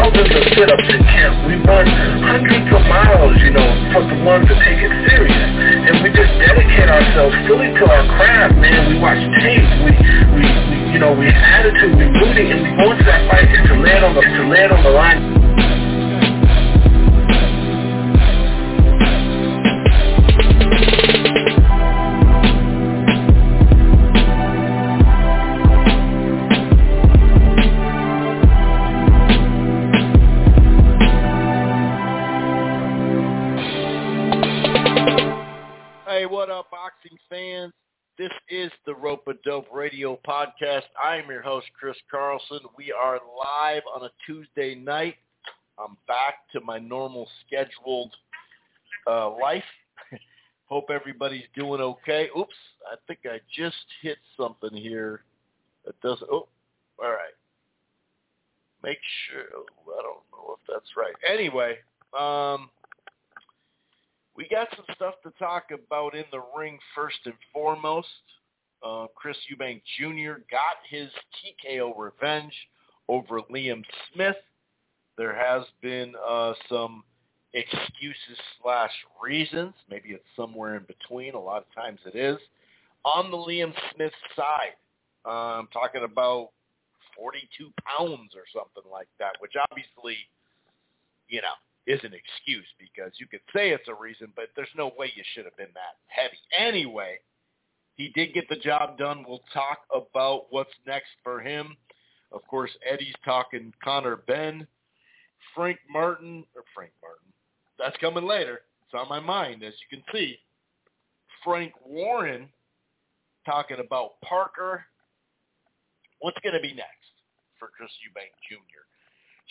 thousands of sit-ups in camp. We run hundreds of miles, you know, for the ones that take it serious. And we just dedicate ourselves fully to our craft, man. We watch tape. We, we, we you know, we have attitude. We rooting, and we go into that fight and to land on the, to land on the line. Dope Radio Podcast. I am your host, Chris Carlson. We are live on a Tuesday night. I'm back to my normal scheduled uh, life. Hope everybody's doing okay. Oops, I think I just hit something here that doesn't. Oh, all right. Make sure. I don't know if that's right. Anyway, um, we got some stuff to talk about in the ring first and foremost. Uh, Chris Eubank Jr. got his TKO revenge over Liam Smith. There has been uh, some excuses slash reasons. Maybe it's somewhere in between. A lot of times it is. On the Liam Smith side, uh, I'm talking about 42 pounds or something like that, which obviously, you know, is an excuse because you could say it's a reason, but there's no way you should have been that heavy. Anyway, he did get the job done. We'll talk about what's next for him. Of course, Eddie's talking Conor Benn, Frank Martin, or Frank Martin. That's coming later. It's on my mind, as you can see. Frank Warren talking about Parker. What's going to be next for Chris Eubank Jr.?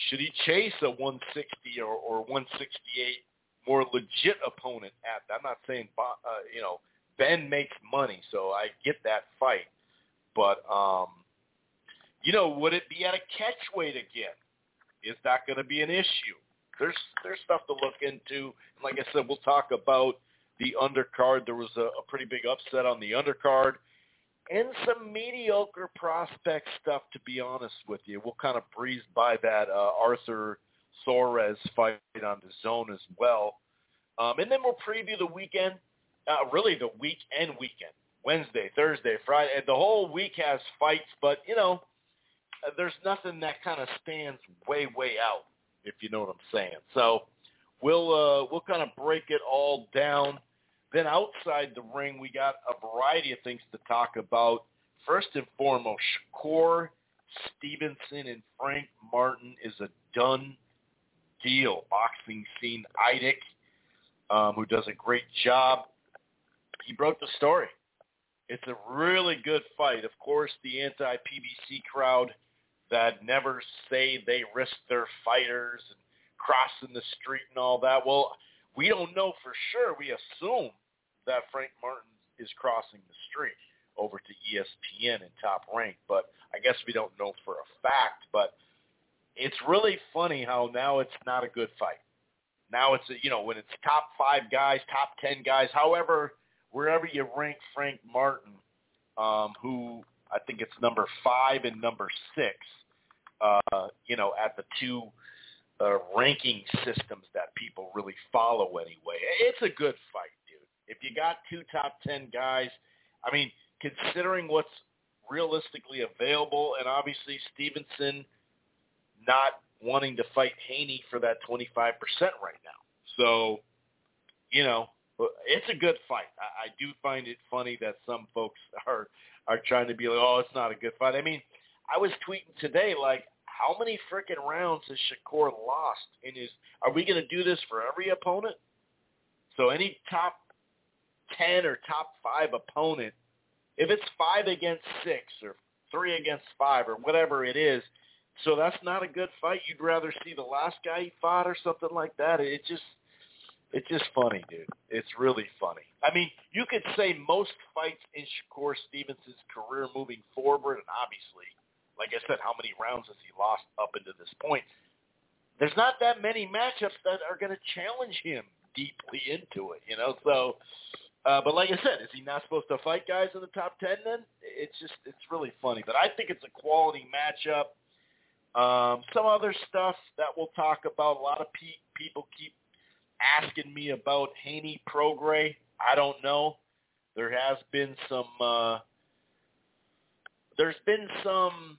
Should he chase a 160 or, or 168 more legit opponent at? I'm not saying uh, you know Benn makes money, so I get that fight, but um, you know, would it be at a catch weight again? Is that going to be an issue? There's there's stuff to look into. Like I said, we'll talk about the undercard. There was a, a pretty big upset on the undercard and some mediocre prospect stuff, to be honest with you. We'll kind of breeze by that uh, Arthur Suarez fight on the zone as well. Um, and then we'll preview the weekend, uh, really the weekend weekend, Wednesday, Thursday, Friday. And the whole week has fights, but, you know, there's nothing that kind of stands way, way out, if you know what I'm saying. So we'll uh, we'll kind of break it all down. Then outside the ring, we got a variety of things to talk about. First and foremost, Shakur Stevenson and Frank Martin is a done deal. Boxing scene Idec, um, who does a great job. He broke the story. It's a really good fight. Of course, the anti-PBC crowd that never say they risk their fighters and crossing the street and all that. Well, we don't know for sure. We assume that Frank Martin is crossing the street over to ESPN in top rank, but I guess we don't know for a fact. But it's really funny how now it's not a good fight. Now it's a, you know when it's top five guys, top ten guys, however wherever you rank Frank Martin, um, who I think it's number five and number six, uh, you know, at the two uh, ranking systems that people really follow anyway. It's a good fight. Dude. If you got two top 10 guys, I mean, considering what's realistically available, and obviously Stevenson not wanting to fight Haney for that 25% right now. So, you know, it's a good fight. I, I do find it funny that some folks are are trying to be like, oh, it's not a good fight. I mean, I was tweeting today like, how many freaking rounds has Shakur lost in his? Are we going to do this for every opponent? So any top 10 or top five opponent, if it's five against six or three against five or whatever it is, So that's not a good fight. You'd rather see the last guy he fought or something like that. It just it's just funny, dude. It's really funny. I mean, you could say most fights in Shakur Stevenson's career moving forward, and obviously, like I said, how many rounds has he lost up into this point? There's not that many matchups that are going to challenge him deeply into it, you know. So, uh, but like I said, is he not supposed to fight guys in the top ten? Then it's just it's really funny. But I think it's a quality matchup. Um, some other stuff that we'll talk about. A lot of pe- people keep asking me about Haney Prograis. I don't know. There has been some. Uh, there's been some.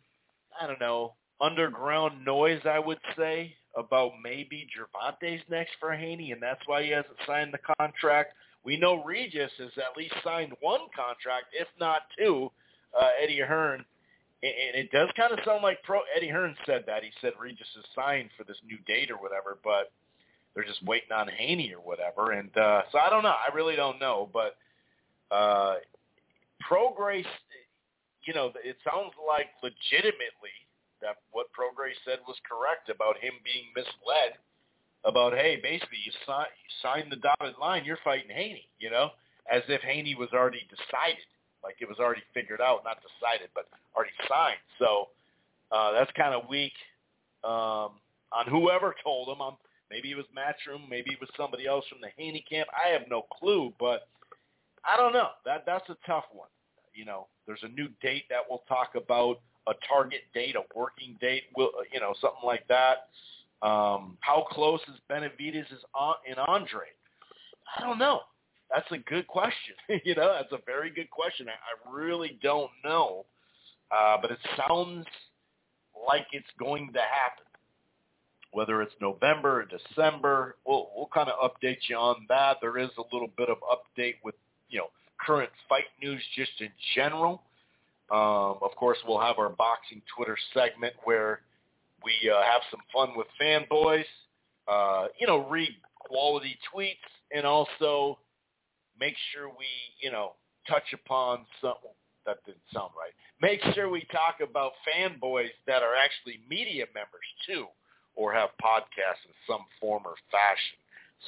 I don't know underground noise. I would say about maybe Gervonta's next for Haney, and that's why he hasn't signed the contract. We know Regis has at least signed one contract, if not two. Uh, Eddie Hearn, and it does kind of sound like Pro Eddie Hearn said that. He said Regis is signed for this new date or whatever, but they're just waiting on Haney or whatever. And uh, so I don't know. I really don't know. But uh, Prograis, you know, it sounds like legitimately that what Prograis said was correct about him being misled about, hey, basically you, sign, you sign the dotted line, you're fighting Haney, you know, as if Haney was already decided, like it was already figured out, not decided, but already signed. So uh, that's kind of weak um, on whoever told him. I'm, Maybe it was Matchroom. Maybe it was somebody else from the Haney camp. I have no clue, but I don't know. That that's a tough one. You know, there's a new date that we'll talk about, a target date, a working date, will you know, something like that. Um, how close is Benavidez is on, in Andrade? I don't know. That's a good question. you know, that's a very good question. I, I really don't know, uh, but it sounds like it's going to happen whether it's November or December. We'll, we'll kind of update you on that. There is a little bit of update with, you know, current fight news just in general. Um, of course, we'll have our boxing Twitter segment where we uh, have some fun with fanboys, uh, you know, read quality tweets and also make sure we, you know, touch upon some, that didn't sound right. Make sure we talk about fanboys that are actually media members too or have podcasts in some form or fashion,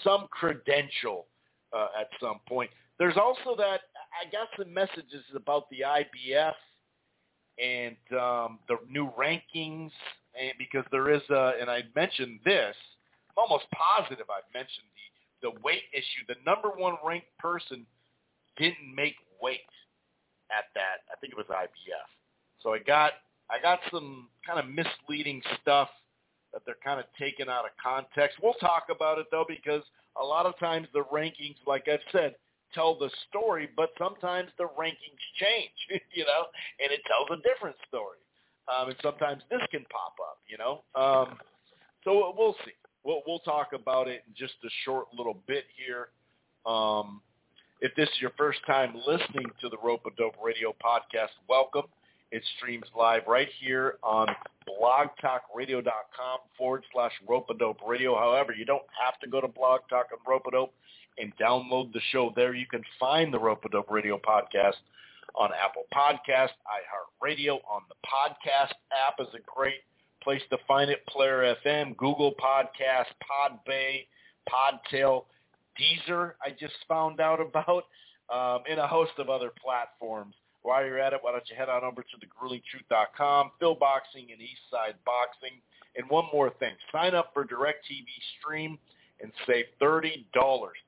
some credential uh, at some point. There's also that I got some messages about the IBF and um, the new rankings, and because there is a, and I mentioned this, I'm almost positive I've mentioned the the weight issue. The number one ranked person didn't make weight at that. I think it was IBF. So I got I got some kind of misleading stuff that they're kind of taken out of context. We'll talk about it though because a lot of times the rankings, like I've said, tell the story, but sometimes the rankings change, you know, and it tells a different story. Um, and sometimes this can pop up, you know. Um, so we'll see. We'll, we'll talk about it in just a short little bit here. Um, if this is your first time listening to the Rope a Dope Radio podcast, welcome. It streams live right here on blogtalkradio.com forward slash Rope-A-Dope Radio. However, you don't have to go to Blog Talk and Rope-A-Dope and download the show there. You can find the Rope-A-Dope Radio podcast on Apple Podcast, iHeartRadio, on the podcast app is a great place to find it. Player FM, Google Podcast, Podbay, Podtail, Deezer I just found out about, um, and a host of other platforms. While you're at it, why don't you head on over to thegruelingtruth.com, Phil Boxing and Eastside Boxing. And one more thing, sign up for DirecTV Stream and save $30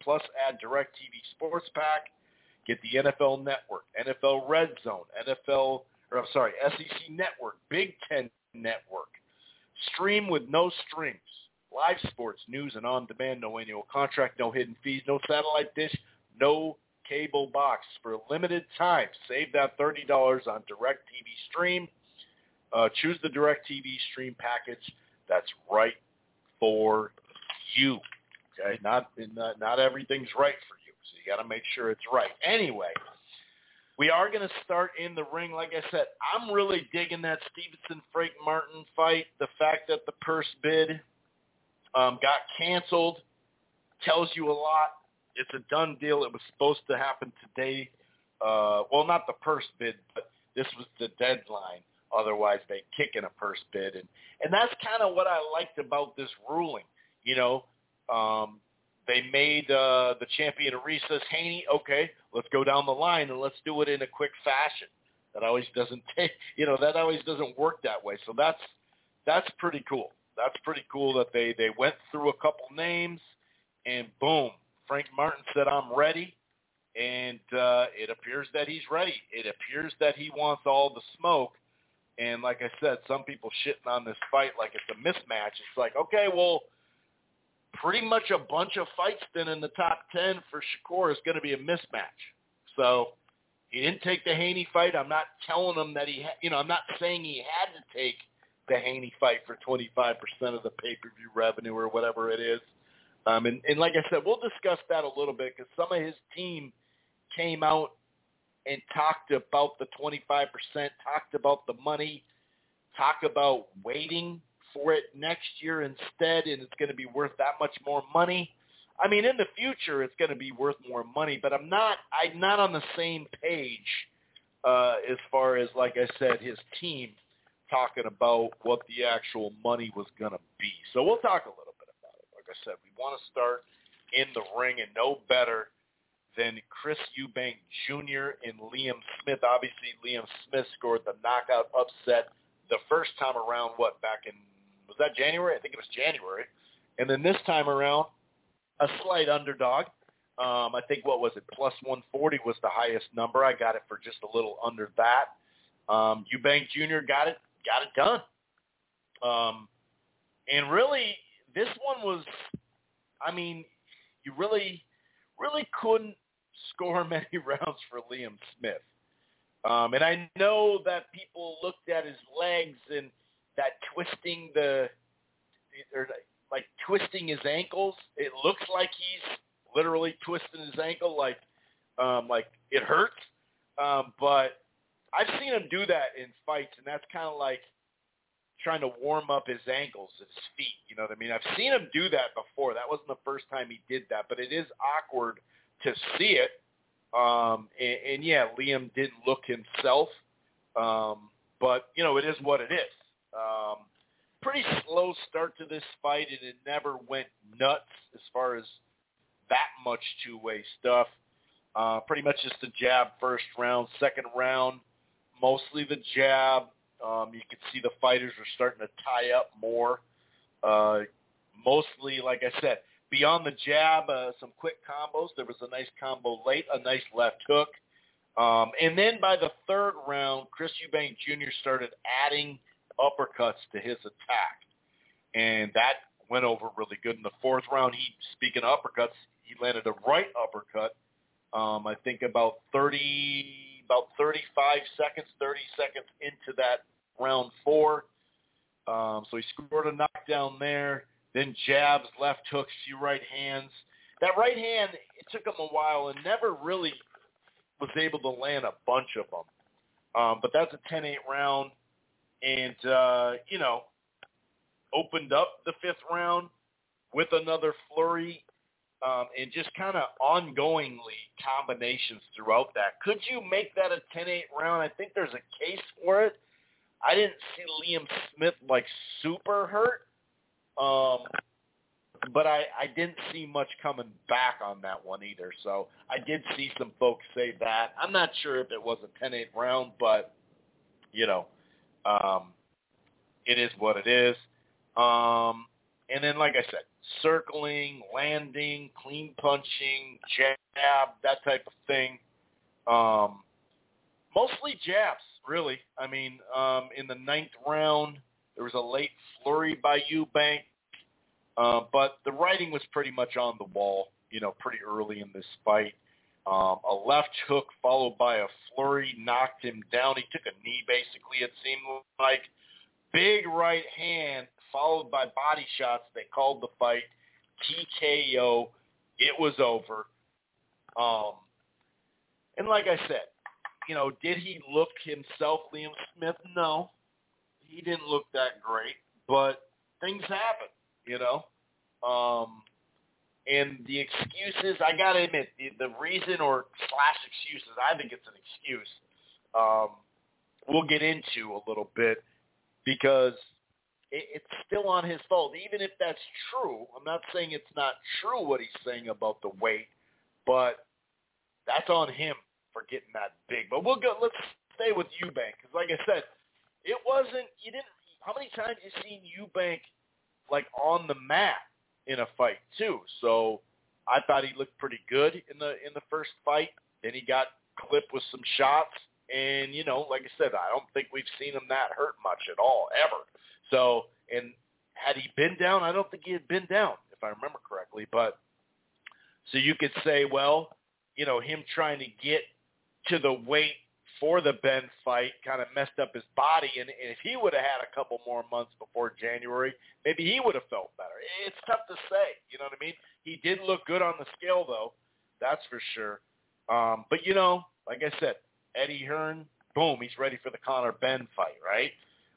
plus add DirecTV Sports Pack. Get the NFL Network, NFL Red Zone, NFL, or I'm sorry, SEC Network, Big Ten Network. Stream with no strings. Live sports, news, and on-demand, no annual contract, no hidden fees, no satellite dish, no cable box for a limited time. Save that $30 on DirecTV Stream. Uh, choose the DirecTV Stream package that's right for you. Okay, not not, not everything's right for you, so you got to make sure it's right. Anyway, we are going to start in the ring. Like I said, I'm really digging that Stevenson Frank Martin fight. The fact that the purse bid um, got canceled tells you a lot it's a done deal. It was supposed to happen today. Uh, well, not the first bid, but this was the deadline. Otherwise, they kick in a first bid, and and that's kind of what I liked about this ruling. You know, um, they made uh, the champion Arisas Haney. Okay, let's go down the line and let's do it in a quick fashion. That always doesn't take, you know, that always doesn't work that way. So that's that's pretty cool. That's pretty cool that they they went through a couple names, and boom, Frank Martin said, "I'm ready." And uh, it appears that he's ready. It appears that he wants all the smoke. And like I said, some people shitting on this fight like it's a mismatch. It's like, okay, well, pretty much a bunch of fights then in the top 10 for Shakur is going to be a mismatch. So he didn't take the Haney fight. I'm not telling him that he, ha- you know, I'm not saying he had to take the Haney fight for 25% of the pay-per-view revenue or whatever it is. Um, and, and like I said, we'll discuss that a little bit because some of his team came out and talked about the 25%, talked about the money, talk about waiting for it next year instead, and it's going to be worth that much more money. I mean, in the future, it's going to be worth more money, but I'm not. I'm not on the same page uh, as far as, like I said, his team talking about what the actual money was going to be. So we'll talk a little bit about it. Like I said, we want to start in the ring, and no better than Chris Eubank Jr. and Liam Smith. Obviously, Liam Smith scored the knockout upset the first time around. What back in was that January? I think it was January. And then this time around, a slight underdog. Um, I think what was it? Plus 140 was the highest number. I got it for just a little under that. Um, Eubank Jr. got it, got it done. Um, and really, this one was, I mean, you really, really couldn't score many rounds for Liam Smith. Um, and I know that people looked at his legs and that twisting the or like twisting his ankles. It looks like he's literally twisting his ankle, like um, like it hurts. Um, but I've seen him do that in fights, and that's kind of like trying to warm up his ankles, his feet. You know what I mean? I've seen him do that before. That wasn't the first time he did that, but it is awkward to see it. Um, and, and yeah, Liam didn't look himself, um, but you know it is what it is. Um, pretty slow start to this fight, and it never went nuts as far as that much two-way stuff. Uh, pretty much just a jab first round, second round, mostly the jab. Um, you could see the fighters were starting to tie up more. Uh, mostly, like I said, beyond the jab, uh, some quick combos. There was a nice combo late, a nice left hook. Um, and then by the third round, Chris Eubank Jr. started adding – uppercuts to his attack. And that went over really good in the fourth round. He, speaking of uppercuts, he landed a right uppercut. Um, I think about 30, about 35 seconds, 30 seconds into that round four. Um, so he scored a knockdown there. Then jabs, left hooks, few right hands. That right hand, it took him a while and never really was able to land a bunch of them. Um, but that's a 10-8 round and uh, you know opened up the fifth round with another flurry um, and just kind of ongoingly combinations throughout that. Could you make that a 10-8 round? I think there's a case for it. I didn't see Liam Smith like super hurt, um, but I, I didn't see much coming back on that one either. So I did see some folks say that. I'm not sure if it was a 10-8 round, but you know, um, it is what it is. Um, and then, like I said, circling, landing, clean punching, jab, that type of thing. Um, mostly jabs, really. I mean, um, in the ninth round, there was a late flurry by Eubank, uh, but the writing was pretty much on the wall, you know, pretty early in this fight. Um, a left hook followed by a flurry knocked him down. He took a knee, basically, it seemed like. Big right hand followed by body shots. They called the fight TKO. It was over. Um, and like I said, you know, did he look himself, Liam Smith? No, he didn't look that great. But things happen, you know. Um, and the excuses, I got to admit, the, the reason or slash excuses, I think it's an excuse. Um, we'll get into a little bit because it's still on his fault. Even if that's true, I'm not saying it's not true what he's saying about the weight, but that's on him for getting that big. But we'll go. Let's stay with Eubank because, like I said, it wasn't. You didn't. How many times you seen Eubank like on the mat in a fight too? So I thought he looked pretty good in the in the first fight. Then he got clipped with some shots, and you know, like I said, I don't think we've seen him that hurt much at all ever. So, and had he been down, I don't think he had been down if I remember correctly. But so you could say, well, you know, him trying to get to the weight for the Benn fight kind of messed up his body. And, and if he would have had a couple more months before January, maybe he would have felt better. It's tough to say. You know what I mean? He did look good on the scale, though. That's for sure. Um, but, you know, like I said, Eddie Hearn, boom, he's ready for the Conor Benn fight, right?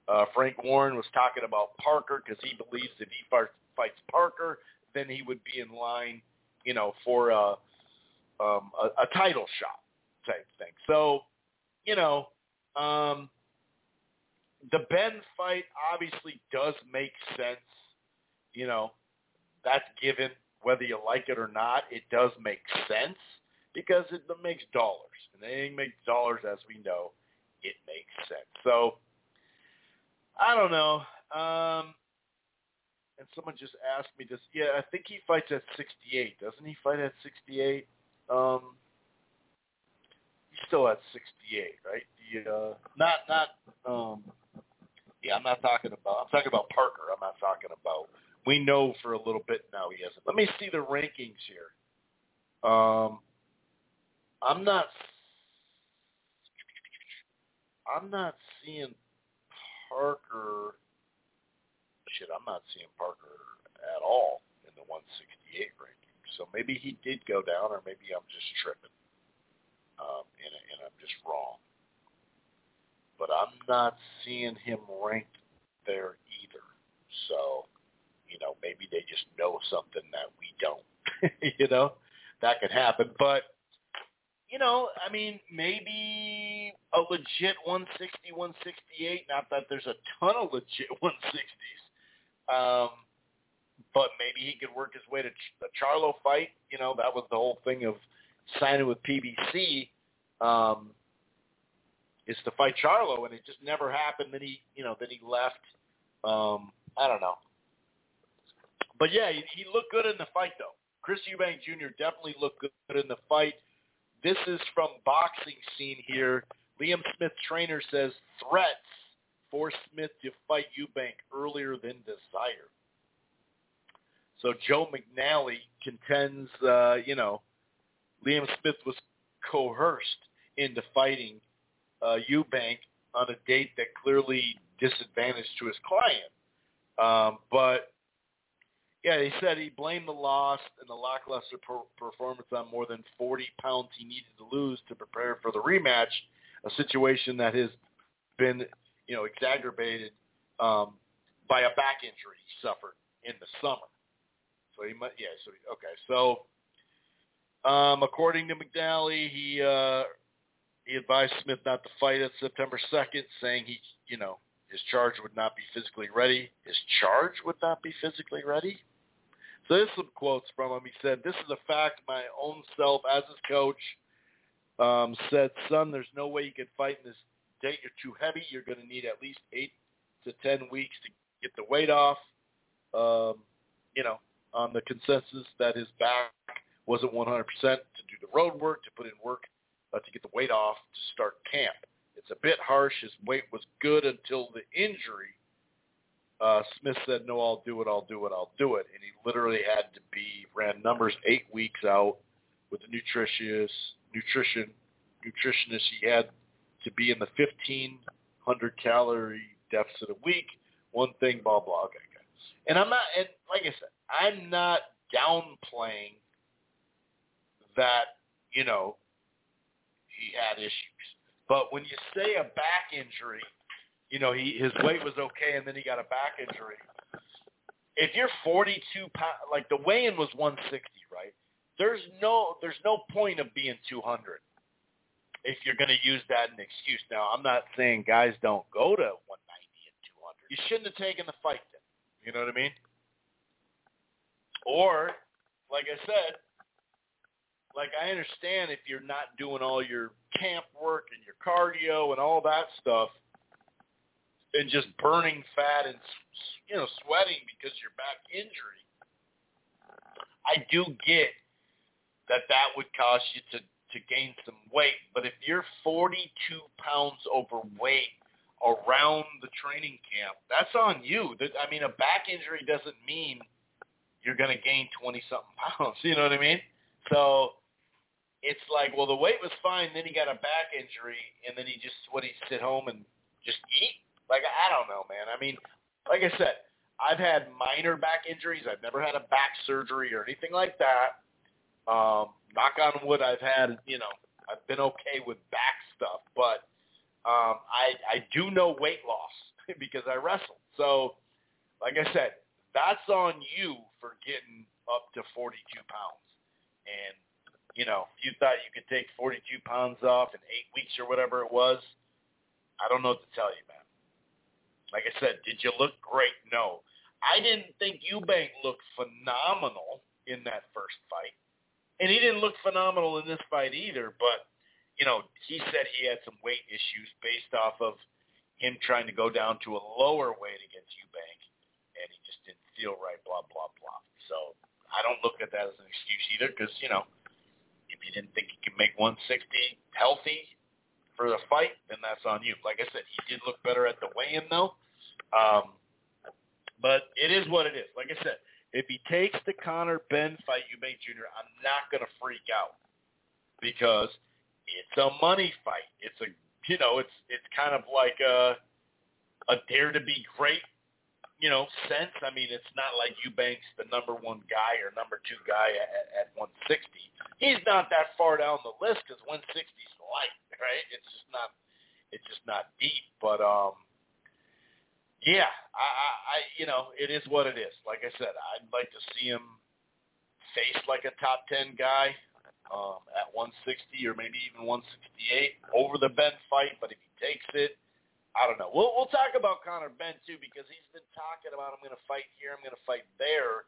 Uh, Frank Warren was talking about Parker because he believes if he fights Parker, then he would be in line, you know, for a, um, a, a title shot type thing. So you know, um, the Benn fight obviously does make sense. You know, that's given whether you like it or not. It does make sense because it makes dollars, and anything makes dollars, as we know, it makes sense. So I don't know. Um, and someone just asked me this. Yeah, I think he fights at 68. Doesn't he fight at 68? Um, he's still at 68, right? The uh, not not um, yeah, I'm not talking about. I'm talking about Parker. I'm not talking about. We know for a little bit now he hasn't. Let me see the rankings here. Um, I'm not. I'm not seeing Parker. Shit, I'm not seeing Parker at all in the 168 ranking. So maybe he did go down, or maybe I'm just tripping um, and, and I'm just wrong. But I'm not seeing him ranked there either. So, you know, maybe they just know something that we don't. you know, that could happen. But, you know, I mean, maybe a legit 160, 168. Not that there's a ton of legit 160s. Um, but maybe he could work his way to the Charlo fight. You know, that was the whole thing of signing with PBC um, is to fight Charlo, and it just never happened. Then he, you know, then he left. Um, I don't know, but yeah, he, he looked good in the fight though. Chris Eubank Jr. definitely looked good in the fight. This is from boxing scene here. Liam Smith trainer says threats forced Smith to fight Eubank earlier than desired. So Joe McNally contends, uh, you know, Liam Smith was coerced into fighting uh, Eubank on a date that clearly disadvantaged to his client. Um, but yeah, he said he blamed the loss and the lackluster per- performance on more than 40 pounds he needed to lose to prepare for the rematch, a situation that has been, you know, exacerbated um, by a back injury he suffered in the summer. So he might, yeah. So okay, so um, according to McNally, he uh, he advised Smith not to fight at September 2nd, saying he, you know, his charge would not be physically ready. His charge would not be physically ready. So there's some quotes from him. He said, "This is a fact. My own self, as his coach, um, said, son, there's no way you can fight in this date. You're too heavy. You're going to need at least eight to ten weeks to get the weight off. Um, you know, on the consensus that his back wasn't 100% to do the road work, to put in work uh, to get the weight off to start camp. It's a bit harsh. His weight was good until the injury. Uh, Smith said, no, I'll do it, I'll do it, I'll do it. And he literally had to be, ran numbers eight weeks out with the nutritious, nutrition, nutritionist. He had to be in the 1,500 calorie deficit a week. One thing, blah, blah. Okay, okay. And I'm not, and like I said, I'm not downplaying that, you know, he had issues. But when you say a back injury, you know, he his weight was okay and then he got a back injury. If you're 42 pounds, like the weigh-in was 160, right? There's no there's no point of being 200. if you're going to use that as an excuse. Now, I'm not saying guys don't go to 190 and 200. You shouldn't have taken the fight then. You know what I mean? Or, like I said, like I understand if you're not doing all your camp work and your cardio and all that stuff and just burning fat and you know sweating because your back injury. I do get that that would cause you to to gain some weight, but if you're 42 pounds overweight around the training camp, that's on you. I mean, a back injury doesn't mean you're going to gain 20 something pounds. You know what I mean? So it's like, well, the weight was fine. Then he got a back injury, and then he just what he sit home and just eat. Like I don't know, man. I mean, like I said, I've had minor back injuries. I've never had a back surgery or anything like that. Um, knock on wood, I've had, you know, I've been okay with back stuff, but um, I I do know weight loss because I wrestle. So, like I said, that's on you for getting up to 42 pounds. And you know, if you thought you could take 42 pounds off in eight weeks or whatever it was, I don't know what to tell you, man. Like I said, did you look great? No. I didn't think Eubank looked phenomenal in that first fight. And he didn't look phenomenal in this fight either, but, you know, he said he had some weight issues based off of him trying to go down to a lower weight against Eubank, and he just didn't feel right, blah, blah, blah. So I don't look at that as an excuse either because, you know, if you didn't think he could make 160 healthy for the fight, then that's on you. Like I said, he did look better at the weigh-in, though. Um, but it is what it is. Like I said, if he takes the Conor Benn fight, Eubank Jr., I'm not going to freak out because it's a money fight. It's a you know it's it's kind of like a a dare to be great you know sense. I mean, it's not like Eubank's the number one guy or number two guy at, at 160. He's not that far down the list because 160 is light, right? It's just not it's just not deep. But um, yeah, I, I, you know, it is what it is. Like I said, I'd like to see him face like a top ten guy um, at 160 or maybe even 168 over the Benn fight. But if he takes it, I don't know. We'll we'll talk about Conor Benn too because he's been talking about I'm going to fight here, I'm going to fight there.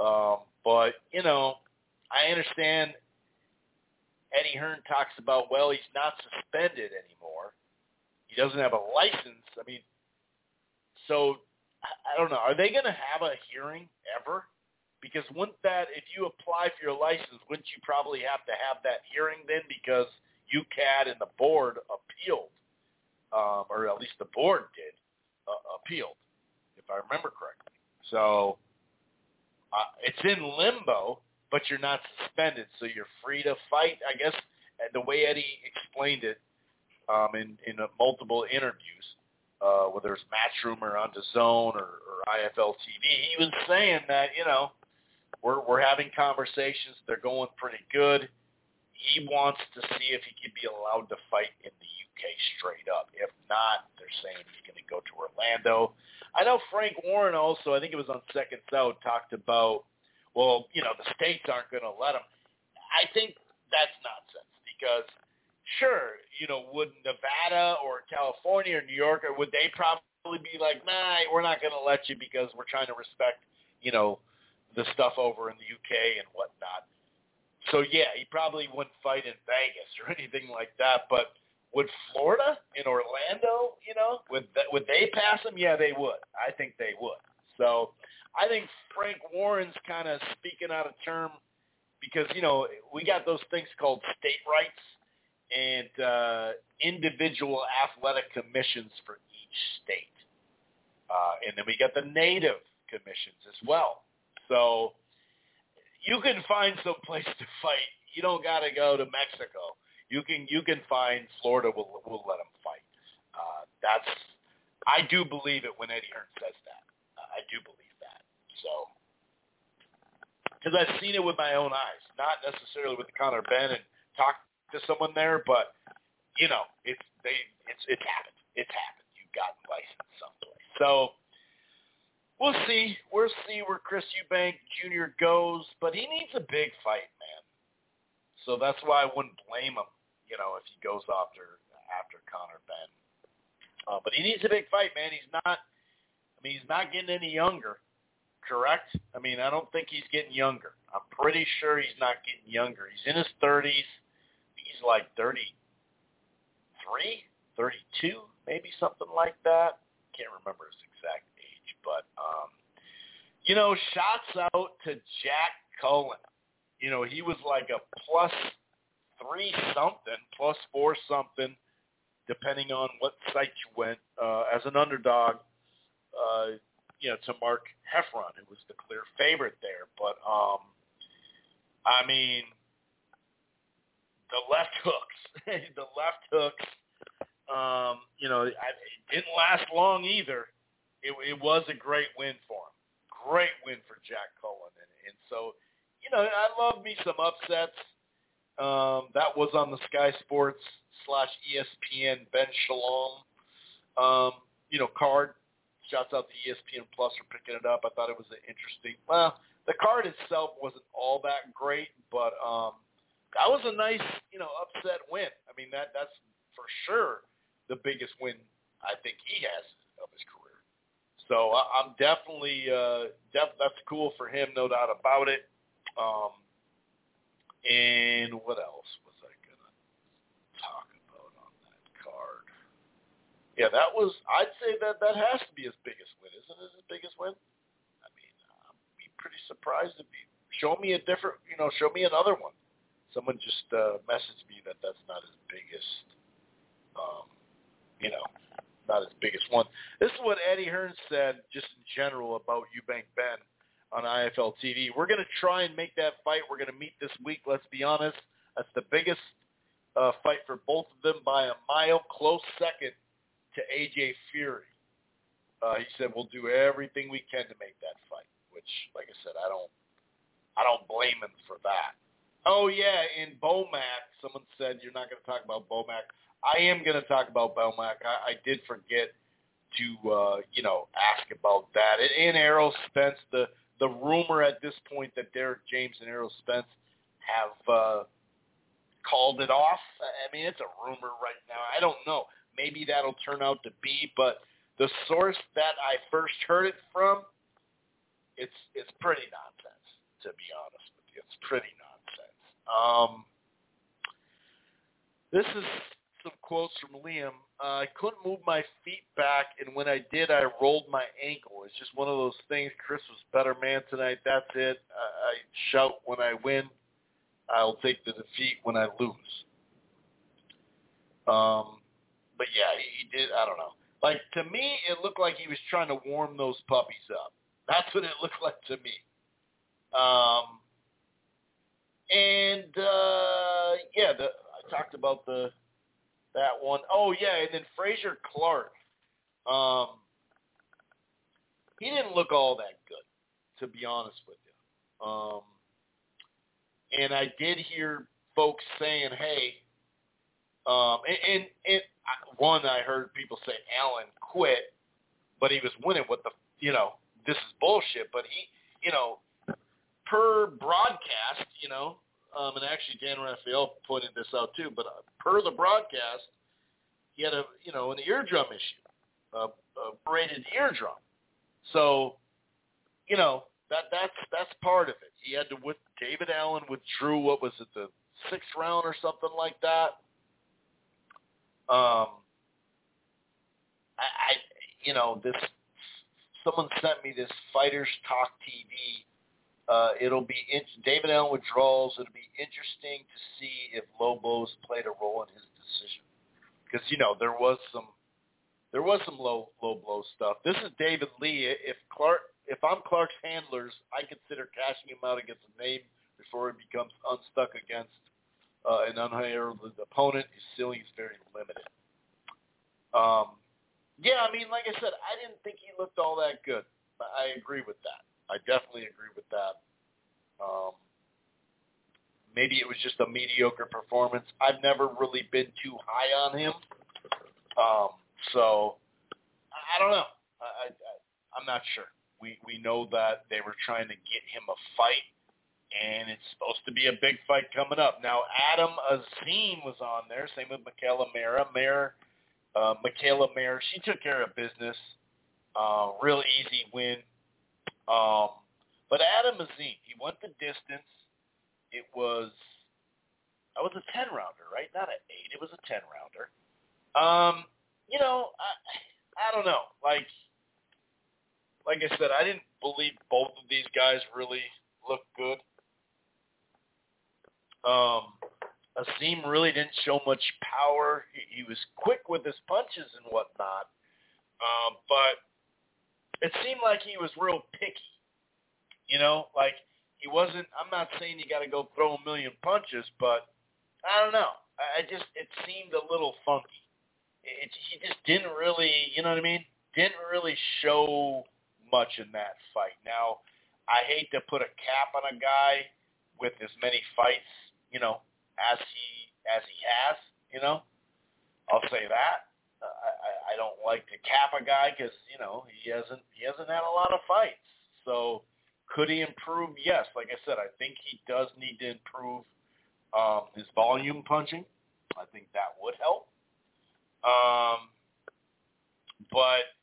Um, but you know, I understand. Eddie Hearn talks about well, he's not suspended anymore. He doesn't have a license. I mean, so I don't know. Are they going to have a hearing ever? Because wouldn't that, if you apply for your license, wouldn't you probably have to have that hearing then? Because UKAD and the board appealed, um, or at least the board did uh, appealed, if I remember correctly. So uh, it's in limbo, but you're not suspended, so you're free to fight. I guess the way Eddie explained it um, in in multiple interviews, uh, whether it's Matchroom or on Zone or, or IFL TV, he was saying that you know we're we're having conversations. They're going pretty good. He wants to see if he can be allowed to fight in the UK straight up. If not, they're saying he's going to go to Orlando. I know Frank Warren also. I think it was on Second Out talked about. Well, you know the states aren't going to let him. I think that's nonsense because sure, you know, would Nevada or California or New York, or would they probably be like, nah, we're not going to let you because we're trying to respect, you know, the stuff over in the UK and whatnot. So yeah, he probably wouldn't fight in Vegas or anything like that. But would Florida in Orlando, you know, would that, would they pass him? Yeah, they would. I think they would. So I think Frank Warren's kind of speaking out of term because you know we got those things called state rights and uh, individual athletic commissions for each state. Uh, and then we got the native commissions as well. So you can find some place to fight. You don't got to go to Mexico. You can you can find Florida will will let them fight. Uh, that's I do believe it when Eddie Hearn says that. Uh, I do believe that. So because I've seen it with my own eyes, not necessarily with Conor Benn and talk to someone there, but you know, it's they it's it's happened. It's happened. You've gotten licensed someplace. So we'll see. We'll see where Chris Eubank Jr. goes, but he needs a big fight, man. So that's why I wouldn't blame him. you know, if he goes after after Conor Benn. Uh, but he needs a big fight, man. He's not. I mean, he's not getting any younger. Correct? I mean, I don't think he's getting younger. I'm pretty sure he's not getting younger. He's in his 30s. He's like 33, 32, maybe something like that. Can't remember his exact age, but um, you know, shots out to Jack Cullen. You know, he was like a plus three something, plus four something, depending on what site you went, uh, as an underdog, uh, you know, to Mark Heffron, who was the clear favorite there. But, um, I mean, the left hooks, the left hooks, um, you know, I, it didn't last long either. It, it was a great win for him. Great win for Jack Cullen. And, and so, you know, I love me some upsets. Um, that was on the Sky Sports slash ESPN Ben Shalom, um, you know, card. Shouts out to ESPN Plus for picking it up. I thought it was an interesting. Well, the card itself wasn't all that great, but um, that was a nice, you know, upset win. I mean, that that's for sure the biggest win I think he has of his career. So I, I'm definitely, uh, def- that's cool for him, no doubt about it. Um, and what else was I gonna talk about on that card? Yeah, that was. I'd say that that has to be his biggest win, isn't it? His biggest win. I mean, I'd be pretty surprised if you show me a different. You know, show me another one. Someone just uh, messaged me that that's not his biggest. Um, you know, not his biggest one. This is what Eddie Hearn said, just in general, about Eubank Benn on IFL TV. We're going to try and make that fight. We're going to meet this week. Let's be honest. That's the biggest uh, fight for both of them by a mile. Close second to AJ Fury. Uh, he said we'll do everything we can to make that fight. Which, like I said, I don't, I don't blame him for that. Oh yeah, in Bomac, someone said you're not going to talk about Bomac. I am going to talk about Bomac. I, I did forget to, uh, you know, ask about that. In Errol Spence, the the rumor at this point that Derrick James and Errol Spence have uh, called it off. I mean, it's a rumor right now. I don't know. Maybe that'll turn out to be, but the source that I first heard it from, it's it's pretty nonsense. To be honest with you, it's pretty nonsense. Um, this is some quotes from Liam. Uh, I couldn't move my feet back, and when I did, I rolled my ankle. It's just one of those things. Chris was better man tonight. That's it. I, I shout when I win. I'll take the defeat when I lose. Um, but yeah, he, he did. I don't know. Like to me, it looked like he was trying to warm those puppies up. That's what it looked like to me. Um, and uh, yeah, the, I talked about the that one. Oh yeah, and then Frazer Clarke. Um, he didn't look all that good, to be honest with you. Um, and I did hear folks saying, "Hey," um, and, and, and one I heard people say Allen quit, but he was winning. What the you know this is bullshit. But he you know per broadcast, you know, um, and actually Dan Rafael pointed this out too. But uh, per the broadcast, he had a you know an eardrum issue, a, a braided eardrum. So, you know that that's that's part of it. He had to with David Allen withdrew. What was it, the sixth round or something like that? Um, I, I you know this. Someone sent me this Fighters Talk TV uh, it'll be in, David Allen withdrawals. It'll be interesting to see if Lobos played a role in his decision because you know there was some there was some low low blow stuff. This is David Lee. If Clarke if I'm Clarke's handlers, I consider cashing him out against a name before he becomes unstuck against uh, an unheralded opponent. His ceiling is very limited. Um, yeah, I mean, like I said, I didn't think he looked all that good. I agree with that. I definitely agree with that. Um, maybe it was just a mediocre performance. I've never really been too high on him, um, so I don't know. I, I, I'm not sure. We we know that they were trying to get him a fight and it's supposed to be a big fight coming up. Now, Adam Azim was on there, same with Mikaela Mayer. Mayer, uh, Mikaela Mayer, she took care of business. Uh, real easy win. Um, but Adam Azim, he went the distance. It was, that was a 10 rounder, right? Not an 8. It was a 10 rounder. Um, you know, I, I don't know. Like, like I said, I didn't believe both of these guys really looked good. Um, Azim really didn't show much power. He, he was quick with his punches and whatnot, um, but it seemed like he was real picky. You know, like he wasn't. I'm not saying you got to go throw a million punches, but I don't know. I just it seemed a little funky. It, he just didn't really, you know what I mean? Didn't really show much in that fight. Now, I hate to put a cap on a guy with as many fights you know, as he as he has, you know. I'll say that. I, I don't like to cap a guy because you know he hasn't he hasn't had a lot of fights. So could he improve? Yes. Like I said, I think he does need to improve um, his volume punching. I think that would help. Um, but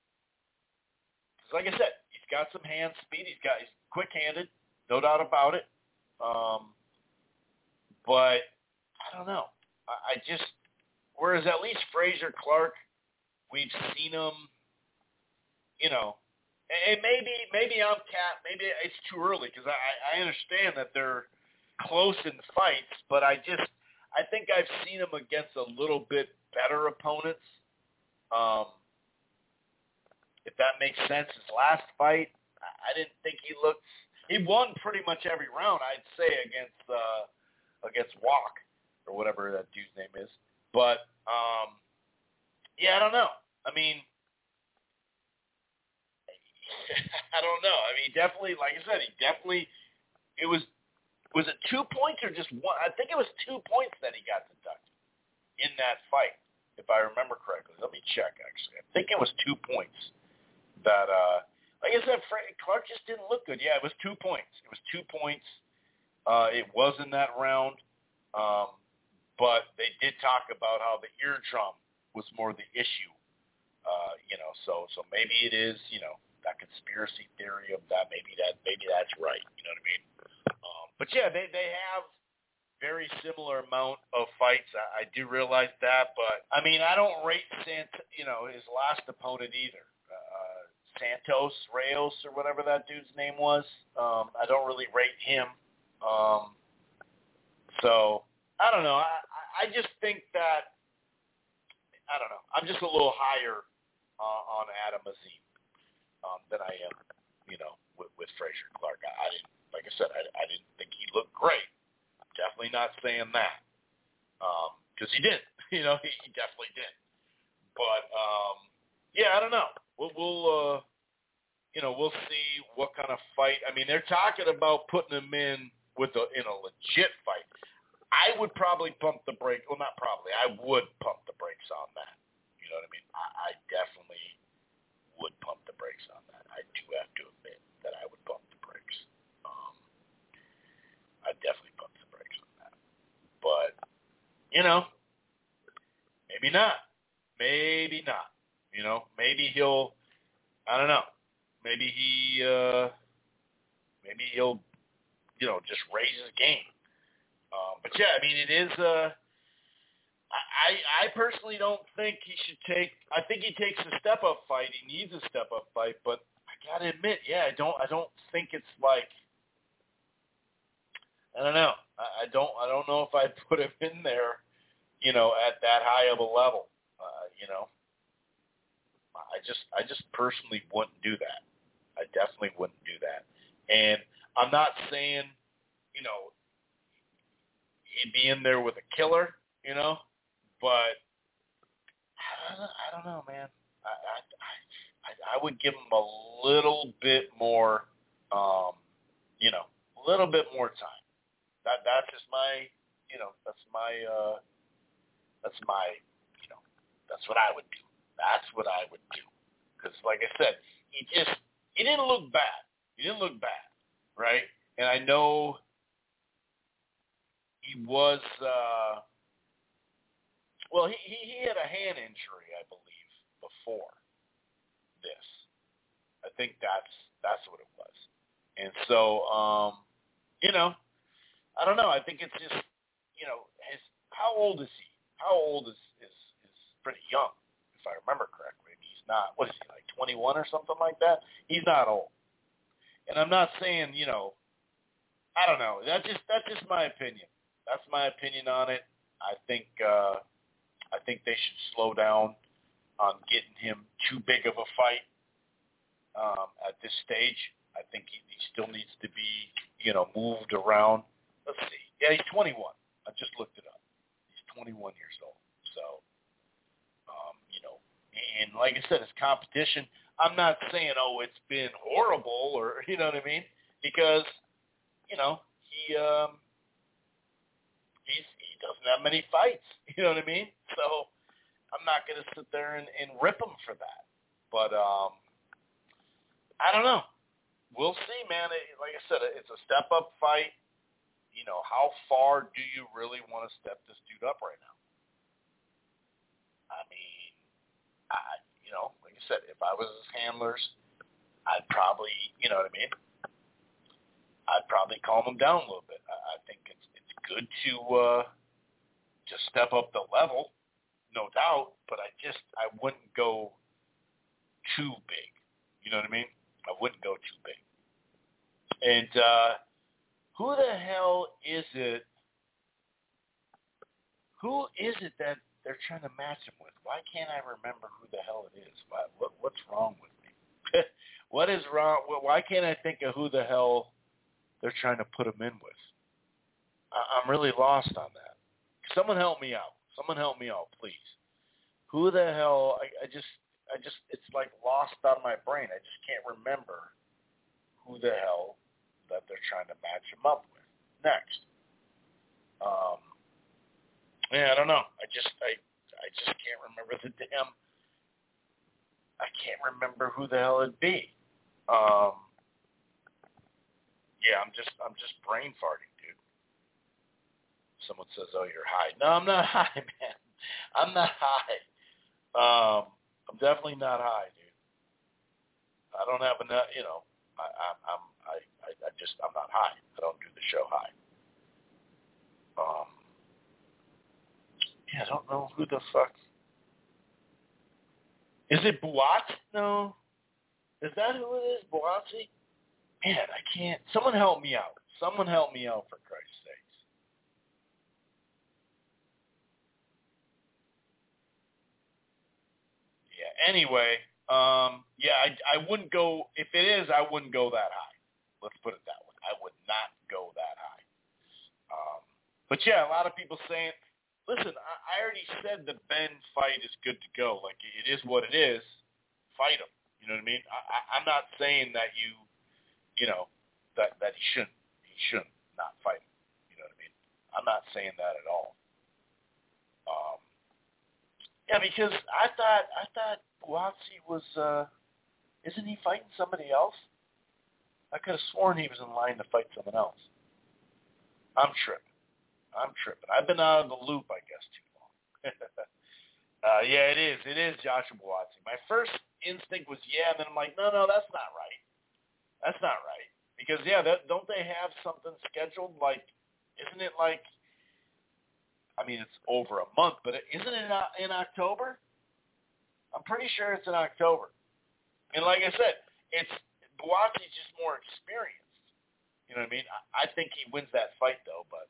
like I said, he's got some hand speed. He's got he's quick-handed, no doubt about it. Um, but I don't know. I, I just whereas at least Frazer Clarke, we've seen him, you know, and maybe maybe I'm cat. Maybe it's too early because I I understand that they're close in fights, but I just I think I've seen him against a little bit better opponents. Um, if that makes sense, his last fight, I didn't think he looked. He won pretty much every round, I'd say, against uh, against Walk or whatever that dude's name is. But um, yeah, I don't know. I mean, I don't know. I mean, definitely, like I said, he definitely. It was was it two points or just one? I think it was two points that he got deducted in that fight, if I remember correctly. Let me check. Actually, I think it was two points that. uh like I said, Frank Clark just didn't look good. Yeah, it was two points. It was two points. Uh, it was in that round, um, but they did talk about how the eardrum was more the issue. Uh, you know, so so maybe it is, you know, that conspiracy theory of that. Maybe that maybe that's right. You know what I mean? Um, but yeah, they they have very similar amount of fights. I, I do realize that, but I mean, I don't rate Sant, you know, his last opponent either. Uh, Santos Reyes or whatever that dude's name was. Um, I don't really rate him. Um, so I don't know. I, I just think that I don't know. I'm just a little higher uh, on Adam Azim um, than I am, you know, with, with Frazer Clarke. I, I didn't, like I said, I, I didn't think he looked great. Definitely not saying that because um, he didn't. You know, he, he definitely did. But um, yeah, I don't know. We'll, we'll uh, you know, we'll see what kind of fight. I mean, they're talking about putting him in with a in a legit fight, I would probably pump the brake. Well, not probably. I would pump the brakes on that. Know what I mean? I, I definitely would pump the brakes on that. I do have to admit that I would pump the brakes. Um, I definitely pump the brakes on that. But you know, maybe not. Maybe not. You know, maybe he'll. I don't know. Maybe he. uh Maybe he'll you know, just raise his game. Um, but yeah, I mean, it is. Uh, I I personally don't think he should take. I think he takes a step up fight. He needs a step up fight, but I gotta admit, yeah, I don't. I don't think it's like. I don't know. I, I don't. I don't know if I'd put him in there, you know, at that high of a level. Uh, you know, I just, I just personally wouldn't do that. I definitely wouldn't do that. And I'm not saying, you know, he'd be in there with a killer, you know, but I don't know, I man. I, I I would give him a little bit more, um, you know, a little bit more time. That that's just my, you know, that's my, uh, that's my, you know, that's what I would do. That's what I would do. Because, like I said, he just he didn't look bad. He didn't look bad right? And I know he was. uh Well, he he, he had a hand injury, I believe, before this. I think that's that's what it was. And so, um, you know, I don't know. I think it's just, you know, his how old is he? How old is is is pretty young, if I remember correctly. I mean, he's not. What is he like? Twenty one or something like that. He's not old. And I'm not saying, you know, I don't know. That's just that's just my opinion. That's my opinion on it. I think uh, I think they should slow down on getting him too big of a fight um, at this stage. I think he, he still needs to be, you know, moved around. Let's see. Yeah, he's 21. I just looked it up. He's 21 years old. So, um, you know, and like I said, his competition. I'm not saying, oh, it's been horrible, or you know what I mean, because, you know, he um, he's he doesn't have many fights. You know what I mean? So, I'm not going to sit there and, and rip him for that. But um, I don't know. We'll see, man. It, like I said, it's a step up fight. You know, how far do you really want to step this dude up right now? I mean, I you know, like I said, if I was his handlers, I'd probably, you know what I mean. I'd probably calm him down a little bit. I, I think it's it's good to uh, to step up the level, no doubt. But I just I wouldn't go too big. You know what I mean? I wouldn't go too big. And uh, who the hell is it? Who is it that they're trying to match him with? Why can't I remember who the hell it is? Why, what, what's wrong with me? what is wrong? Why can't I think of who the hell they're trying to put him in with? I, I'm really lost on that. Someone help me out. Someone help me out, please. Who the hell? I, I just, I just, it's like lost on my brain. I just can't remember who the hell that they're trying to match him up with next. Um, yeah, I don't know. I just I I just can't remember the damn. I can't remember who the hell it'd be. Um, yeah, I'm just I'm just brain farting. Someone says, "Oh, you're high." No, I'm not high, man. I'm not high. Um, I'm definitely not high, dude. I don't have enough. You know, I, I, I'm I, I I just I'm not high. I don't do the show high. Um, yeah, I don't know who the fuck. Is it Buat? No. Is that who it is? Buatsi? Man, I can't. Someone help me out. Someone help me out for Christ's sakes. Yeah. Anyway, um, yeah, I, I wouldn't go. If it is, I wouldn't go that high. Let's put it that way. I would not go that high. Um, but yeah, a lot of people saying, listen, I, I already said the Benn fight is good to go. Like it is what it is. Fight him. You know what I mean? I, I, I'm not saying that you, you know, that that he shouldn't. He shouldn't not fight him. You know what I mean? I'm not saying that at all. Yeah, because I thought I thought Buatsi was. uh Isn't he fighting somebody else? I could have sworn he was in line to fight someone else. I'm tripping. I'm tripping. I've been out of the loop, I guess, too long. uh, yeah, it is. It is Joshua Buatsi. My first instinct was yeah, and then I'm like, no, no, that's not right. That's not right. Because yeah, that, don't they have something scheduled? Like, isn't it like? I mean, it's over a month, but isn't it in October? I'm pretty sure it's in October. And like I said, it's Buatsi's just more experienced. You know what I mean? I, I think he wins that fight though, but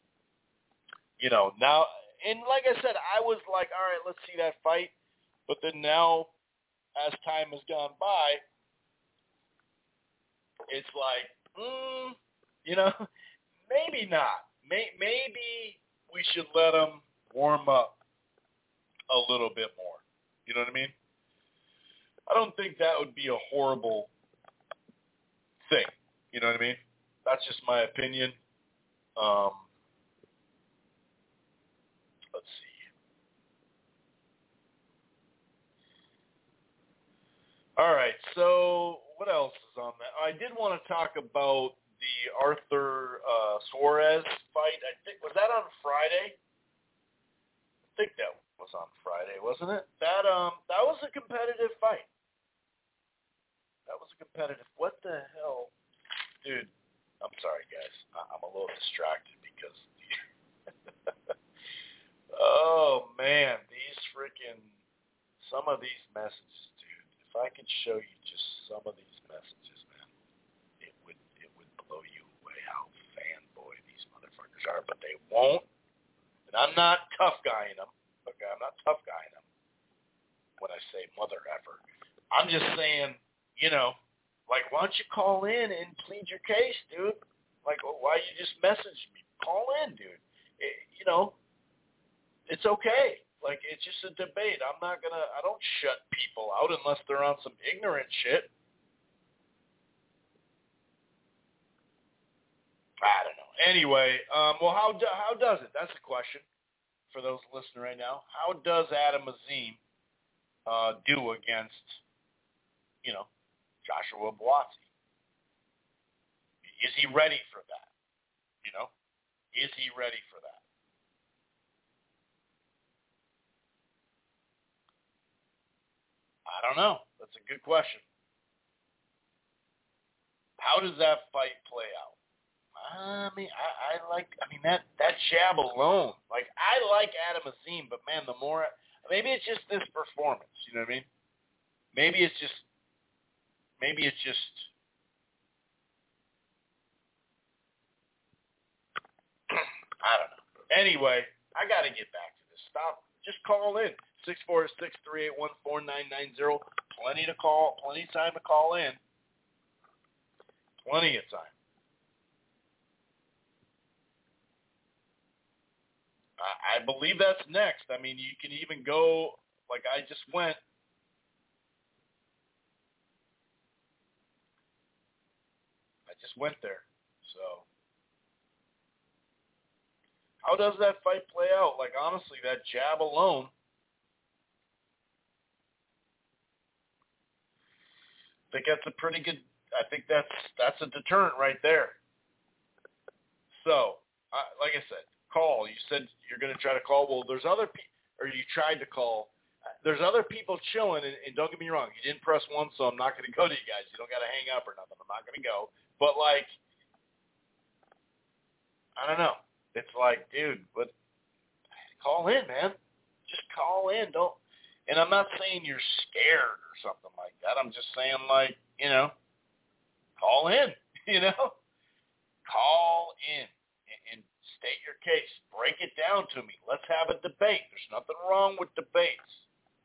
you know now, and like I said, I was like, all right, let's see that fight. But then now, as time has gone by, it's like, mm, you know, maybe not. May, maybe we should let him warm up a little bit more. You know what I mean? I don't think that would be a horrible thing. You know what I mean? That's just my opinion. Um, let's see. All right. So what else is on that? I did want to talk about the Arthur uh, Suarez fight. I think was that on Friday. I think that was on Friday, wasn't it? That um that was a competitive fight. That was a competitive. What the hell, dude? I'm sorry, guys. I'm a little distracted because. oh man, these freaking some of these messages, dude. If I could show you just some of these messages, man, it would it would blow you away how fanboy these motherfuckers are. But they won't. And I'm not tough guying them. Okay, I'm not tough guying them when I say mother effer. I'm just saying, you know, like why don't you call in and plead your case, dude? Like, well, why you just message me? Call in, dude. It, you know, it's okay. Like it's just a debate. I'm not gonna. I don't shut people out unless they're on some ignorant shit. I don't know. Anyway, um, well, how do, how does it? That's the question for those listening right now. How does Adam Azim uh, do against, you know, Joshua Buatsi? Is he ready for that? You know, is he ready for that? I don't know. That's a good question. How does that fight play out? I mean, I, I like. I mean that that jab alone. Like I like Adam Azim, but man, the more maybe it's just this performance. You know what I mean? Maybe it's just. Maybe it's just. I don't know. Anyway, I got to get back to this. Stop. Just call in. Six four six three eight one four nine nine zero. Plenty to call. Plenty of time to call in. Plenty of time. I, believe that's next. I mean, you can even go like I just went. I just went there. So how does that fight play out? Like honestly, that jab alone I think that's a pretty good. I think that's that's a deterrent right there. So, I, like I said, call. You said you're going to try to call. Well, there's other people, or you tried to call. There's other people chilling, and, and don't get me wrong, you didn't press one, so I'm not going to go to you guys. You don't got to hang up or nothing. I'm not going to go. But like, I don't know. It's like, dude, but call in, man. Just call in. Don't and I'm not saying you're scared or something like that. I'm just saying like, you know, call in, you know, call in state your case. Break it down to me. Let's have a debate. There's nothing wrong with debates.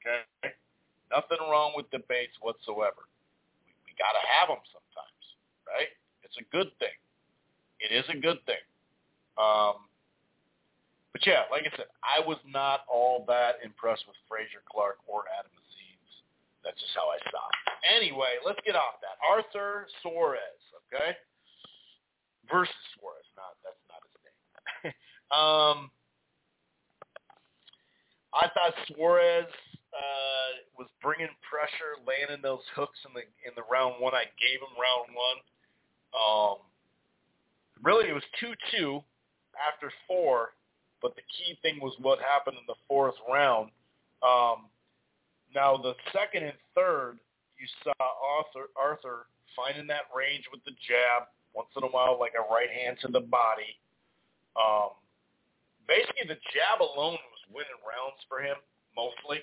Okay? Nothing wrong with debates whatsoever. We, we got to have them sometimes, right? It's a good thing. It is a good thing. Um, but yeah, like I said, I was not all that impressed with Frazer Clarke or Adam Azim's. That's just how I stopped. Anyway, let's get off that. Arthur Suarez, okay? Versus Suarez. Not that's. Um, I thought Suarez uh, was bringing pressure, landing those hooks in the in the round one. I gave him round one. Um, really, it was two two after four but the key thing was what happened in the fourth round. Um, now the second and third, you saw Arthur, Arthur finding that range with the jab once in a while, like a right hand to the body. Um, basically, the jab alone was winning rounds for him mostly.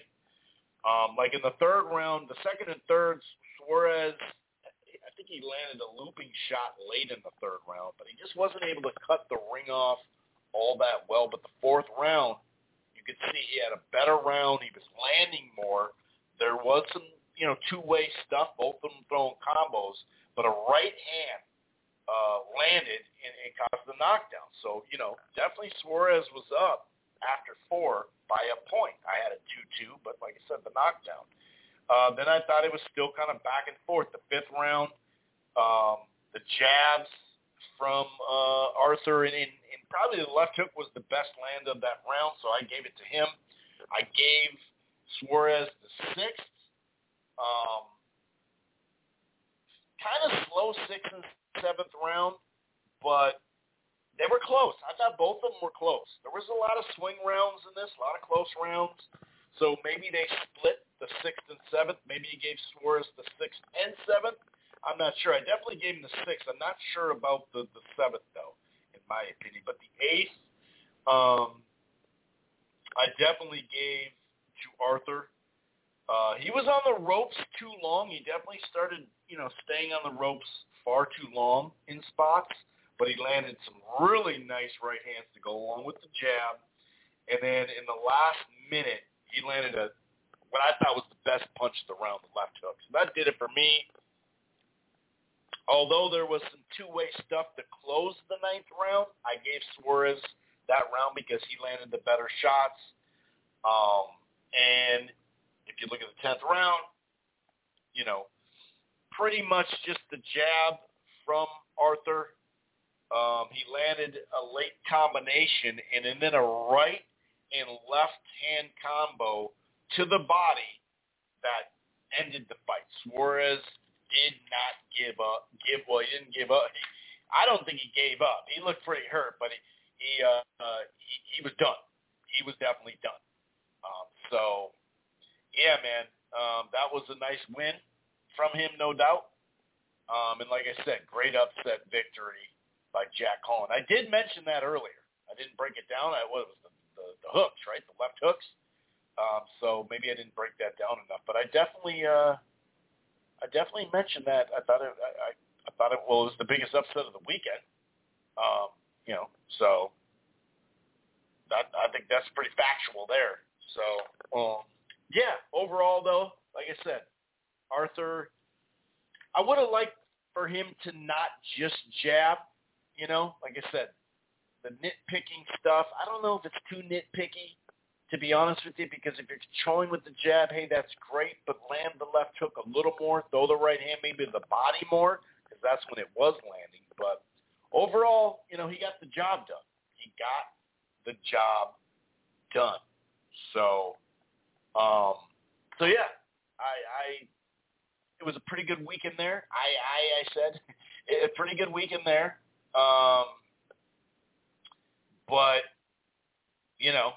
Um, like in the third round, the second and third, Suarez, I think he landed a looping shot late in the third round, but he just wasn't able to cut the ring off all that well. But the fourth round, you could see he had a better round. He was landing more. There was some, you know, two-way stuff, both of them throwing combos, but a right hand uh, landed and, and caused the knockdown. So, you know, definitely Suarez was up after four by a point. I had a 2-2, but like I said, the knockdown. Uh, then I thought it was still kind of back and forth. The fifth round, um, the jabs from uh, Arthur and, and, and probably the left hook was the best land of that round, so I gave it to him. I gave Suarez the sixth. Um, kind of slow and seventh round, but they were close. I thought both of them were close. There was a lot of swing rounds in this, a lot of close rounds. So maybe they split the sixth and seventh. Maybe he gave Suarez the sixth and seventh. I'm not sure. I definitely gave him the sixth. I'm not sure about the, the seventh, though, in my opinion. But the eighth, um, I definitely gave to Arthur. Uh, he was on the ropes too long. He definitely started, you know, staying on the ropes far too long in spots, but he landed some really nice right hands to go along with the jab. And then in the last minute, he landed a what I thought was the best punch of the round, the left hook. So that did it for me. Although there was some two-way stuff to close the ninth round, I gave Suarez that round because he landed the better shots. Um, and if you look at the tenth round, you know, pretty much just the jab from Arthur. Um, he landed a late combination and then a right and left hand combo to the body that ended the fight. Suarez did not give up. Give well, he didn't give up. He, I don't think he gave up. He looked pretty hurt, but he he uh, uh, he, he was done. He was definitely done. Um, so yeah, man, um, that was a nice win from him, no doubt. Um, and like I said, great upset victory by Jack Holland. I did mention that earlier. I didn't break it down. I was the, the, the hooks, right? The left hooks. Um, so maybe I didn't break that down enough, but I definitely, uh, I definitely mentioned that. I thought it, I, I thought it well, it was the biggest upset of the weekend. Um, you know, so that I think that's pretty factual there. So, um, yeah. Overall, though, like I said, Arthur, I would have liked for him to not just jab. You know, like I said, the nitpicking stuff. I don't know if it's too nitpicky to be honest with you, because if you're controlling with the jab, hey, that's great, but land the left hook a little more, throw the right hand maybe to the body more, because that's when it was landing. But overall, you know, he got the job done. He got the job done. So, um, so yeah, I, I, it was a pretty good weekend there. I, I, I said, a pretty good weekend there. Um, but, you know,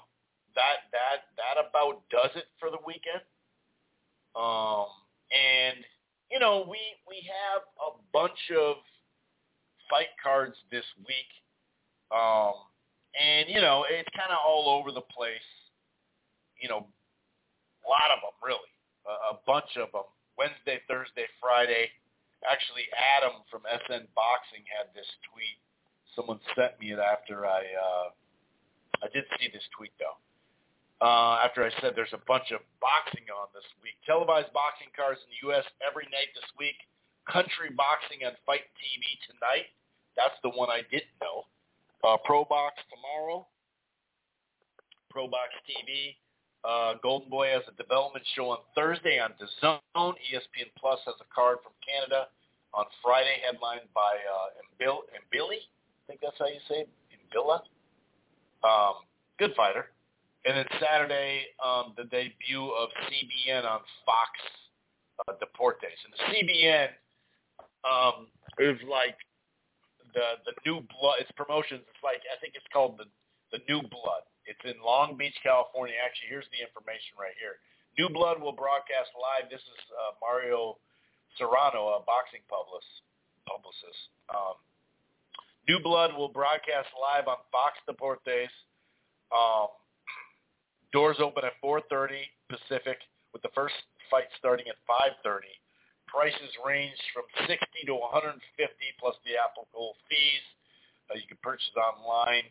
that that that about does it for the weekend. Um, and you know, we we have a bunch of fight cards this week. Um, and you know, it's kind of all over the place. You know, a lot of them really, a, a bunch of them. Wednesday, Thursday, Friday. Actually, Adam from SN Boxing had this tweet. Someone sent me it after I uh, I did see this tweet though uh, after I said there's a bunch of boxing on this week. Televised boxing cards in the U.S. every night this week. Country boxing on Fight TV tonight. That's the one I didn't know. Uh, Pro Box tomorrow. Pro Box TV. Uh, Golden Boy has a development show on Thursday on DAZN. ESPN Plus has a card from Canada on Friday, headlined by uh, Mbil- Mbilli. I think that's how you say it. Mbila. Um, good fighter. And then Saturday, um, the debut of CBN on Fox uh, Deportes. And the CBN um, is like the the new blood. It's promotions. It's like I think it's called the the New Blood. It's in Long Beach, California. Actually, here's the information right here. New Blood will broadcast live. This is uh, Mario Serrano, a boxing publicist. Um, New Blood will broadcast live on Fox Deportes. Um, Doors open at 4.30 Pacific with the first fight starting at 5.30. Prices range from 60 to 150 plus the applicable fees. Uh, you can purchase online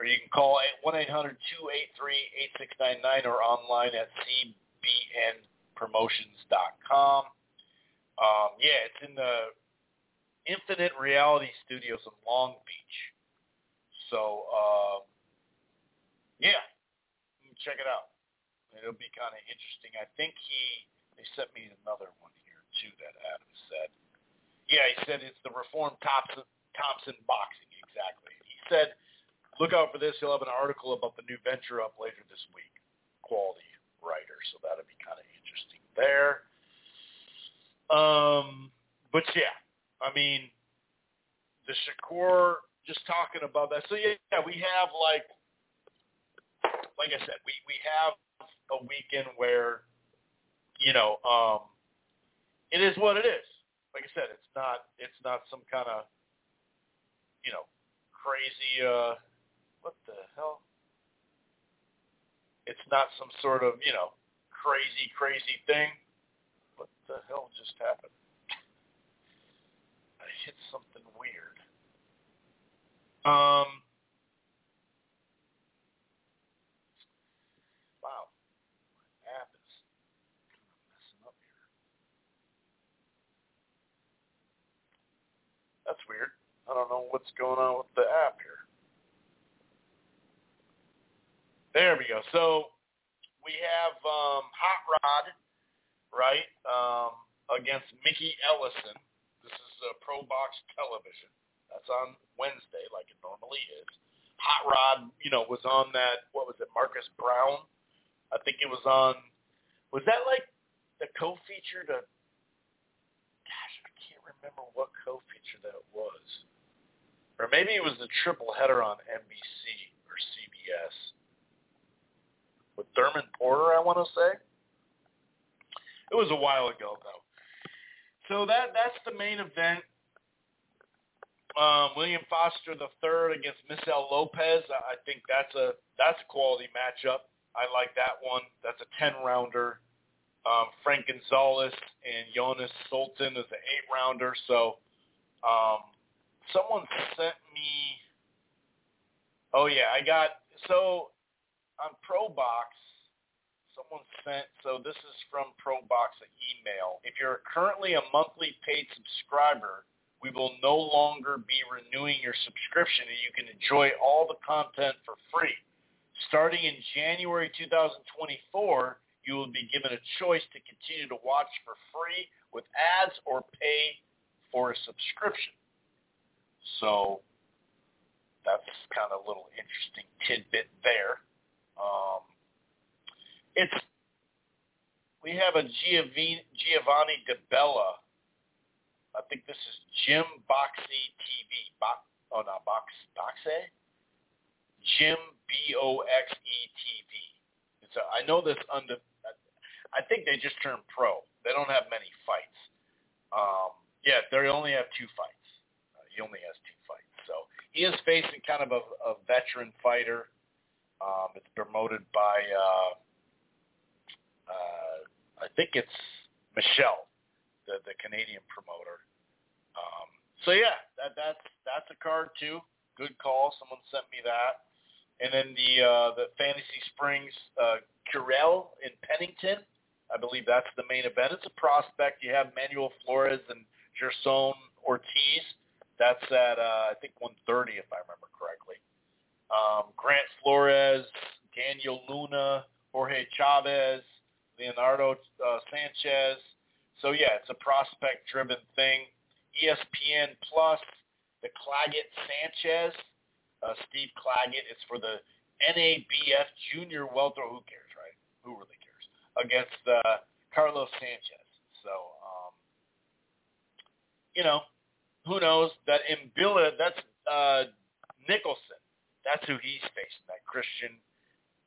or you can call at 1-800-283-8699 or online at cbnpromotions.com. Um, yeah, it's in the Infinite Reality Studios in Long Beach. So, uh, yeah, check it out. It'll be kind of interesting. I think he they sent me another one here too that Adam said. Yeah, he said it's the Reformed Thompson Thompson boxing exactly. He said, look out for this. He'll have an article about the new venture up later this week. Quality writer, so that'll be kind of interesting there. Um, but yeah, I mean, the Shakur just talking about that. So yeah, yeah, we have like, like I said, we we have a weekend where, you know, um, it is what it is. Like I said, it's not it's not some kind of, you know, crazy. uh What the hell? It's not some sort of you know crazy crazy thing. What the hell just happened? I hit something weird. Um, wow, my app is messing up here. That's weird. I don't know what's going on with the app here. There we go. So we have um, Hot Rod, right, um, against Mickey Ellison. This is uh, Pro Box Television. That's on Wednesday, like it normally is. Hot Rod, you know, was on that. What was it, Marcus Brown? I think it was on. Was that like the co-feature to? Gosh, I can't remember what co-feature that was. Or maybe it was the triple header on NBC or CBS with Thurman Porter. I want to say. It was a while ago though. So that that's the main event. Um, William Foster the third against Misael Lopez. I think that's a that's a quality matchup. I like that one. That's a ten rounder. Um, Frank Gonzalez and Jonas Sultan is an eight rounder. So um, someone sent me. Oh yeah, I got so on ProBox. Someone sent. So this is from ProBox an email. If you're currently a monthly paid subscriber we will no longer be renewing your subscription and you can enjoy all the content for free. Starting in January 2024, you will be given a choice to continue to watch for free with ads or pay for a subscription. So that's kind of a little interesting tidbit there. Um, it's we have a Giovanni, Giovanni DeBella I think this is Jim Boxey TV. Bo- oh, no, Box Boxe? Jim B O X E TV. So I know this under. I think they just turned pro. They don't have many fights. Um, yeah, they only have two fights. Uh, he only has two fights. So he is facing kind of a, a veteran fighter. Um, it's promoted by, uh, uh, I think it's Michelle the the Canadian promoter. Um, so yeah, that that's that's a card too. Good call. Someone sent me that. And then the uh, the Fantasy Springs uh, Curel in Pennington. I believe that's the main event. It's a prospect. You have Manuel Flores and Gerson Ortiz. That's at uh, I think 130 if I remember correctly. Um, Grant Flores, Daniel Luna, Jorge Chavez, Leonardo uh, Sanchez, so yeah, it's a prospect-driven thing. ESPN Plus, the Claggett Sanchez, uh, Steve Claggett. It's for the NABF Junior Welter. Who cares, right? Who really cares? Against uh, Carlos Sanchez. So, um, you know, who knows? That Imbilla, that's uh, Nicholson. That's who he's facing. That Christian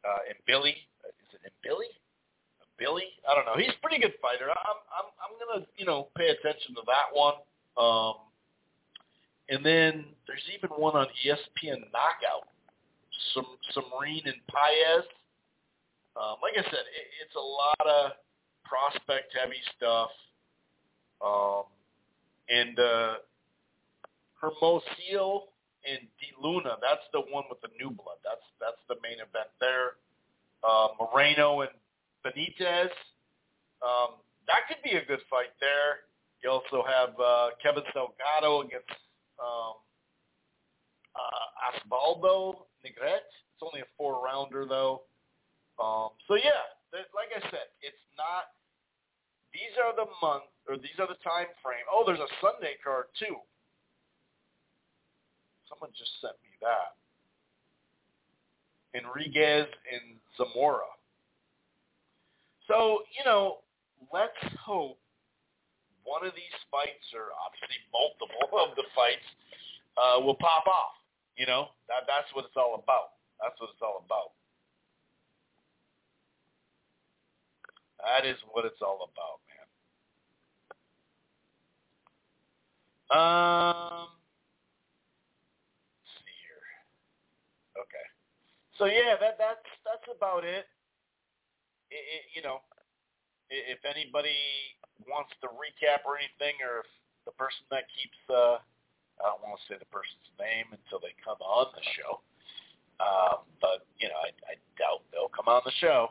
uh, Billy. Is it Billy? Billy. I don't know. He's a pretty good fighter. I'm I'm I'm gonna you know pay attention to that one. Um, and then there's even one on ESPN Knockout. Some Submarine and Paez. Um, like I said, it, it's a lot of prospect heavy stuff. Um, and uh, Hermosillo and De Luna, that's the one with the new blood. That's that's the main event there. Uh, Moreno and Benitez. Um, that could be a good fight there. You also have uh, Kevin Salgado against um, uh, Osvaldo Negret. It's only a four-rounder, though. Um, so, yeah, like I said, it's not – these are the month or these are the time frame. Oh, there's a Sunday card, too. Someone just sent me that. Enriquez and Zamora. So, you know, let's hope one of these fights, or obviously multiple of the fights, uh, will pop off. You know, that that's what it's all about. That's what it's all about. That is what it's all about, man. Um, let's see here. Okay. So yeah, that that's that's about it. It, it. You know, if anybody wants to recap or anything, or if the person that keeps, uh, I don't want to say the person's name until they come on the show, um, but you know, I, I doubt they'll come on the show.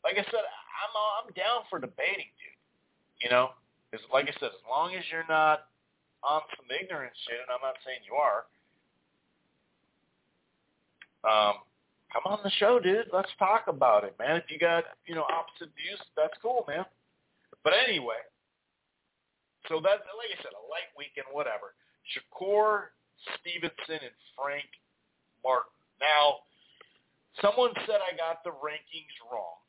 Like I said, I'm I'm down for debating, dude. You know, because like I said, as long as you're not on some ignorant shit, and I'm not saying you are, um, come on the show, dude. Let's talk about it, man. If you got you know opposite views, that's cool, man. But anyway, so that like I said, a light weekend, whatever. Shakur Stevenson and Frank Martin. Now, someone said I got the rankings wrong.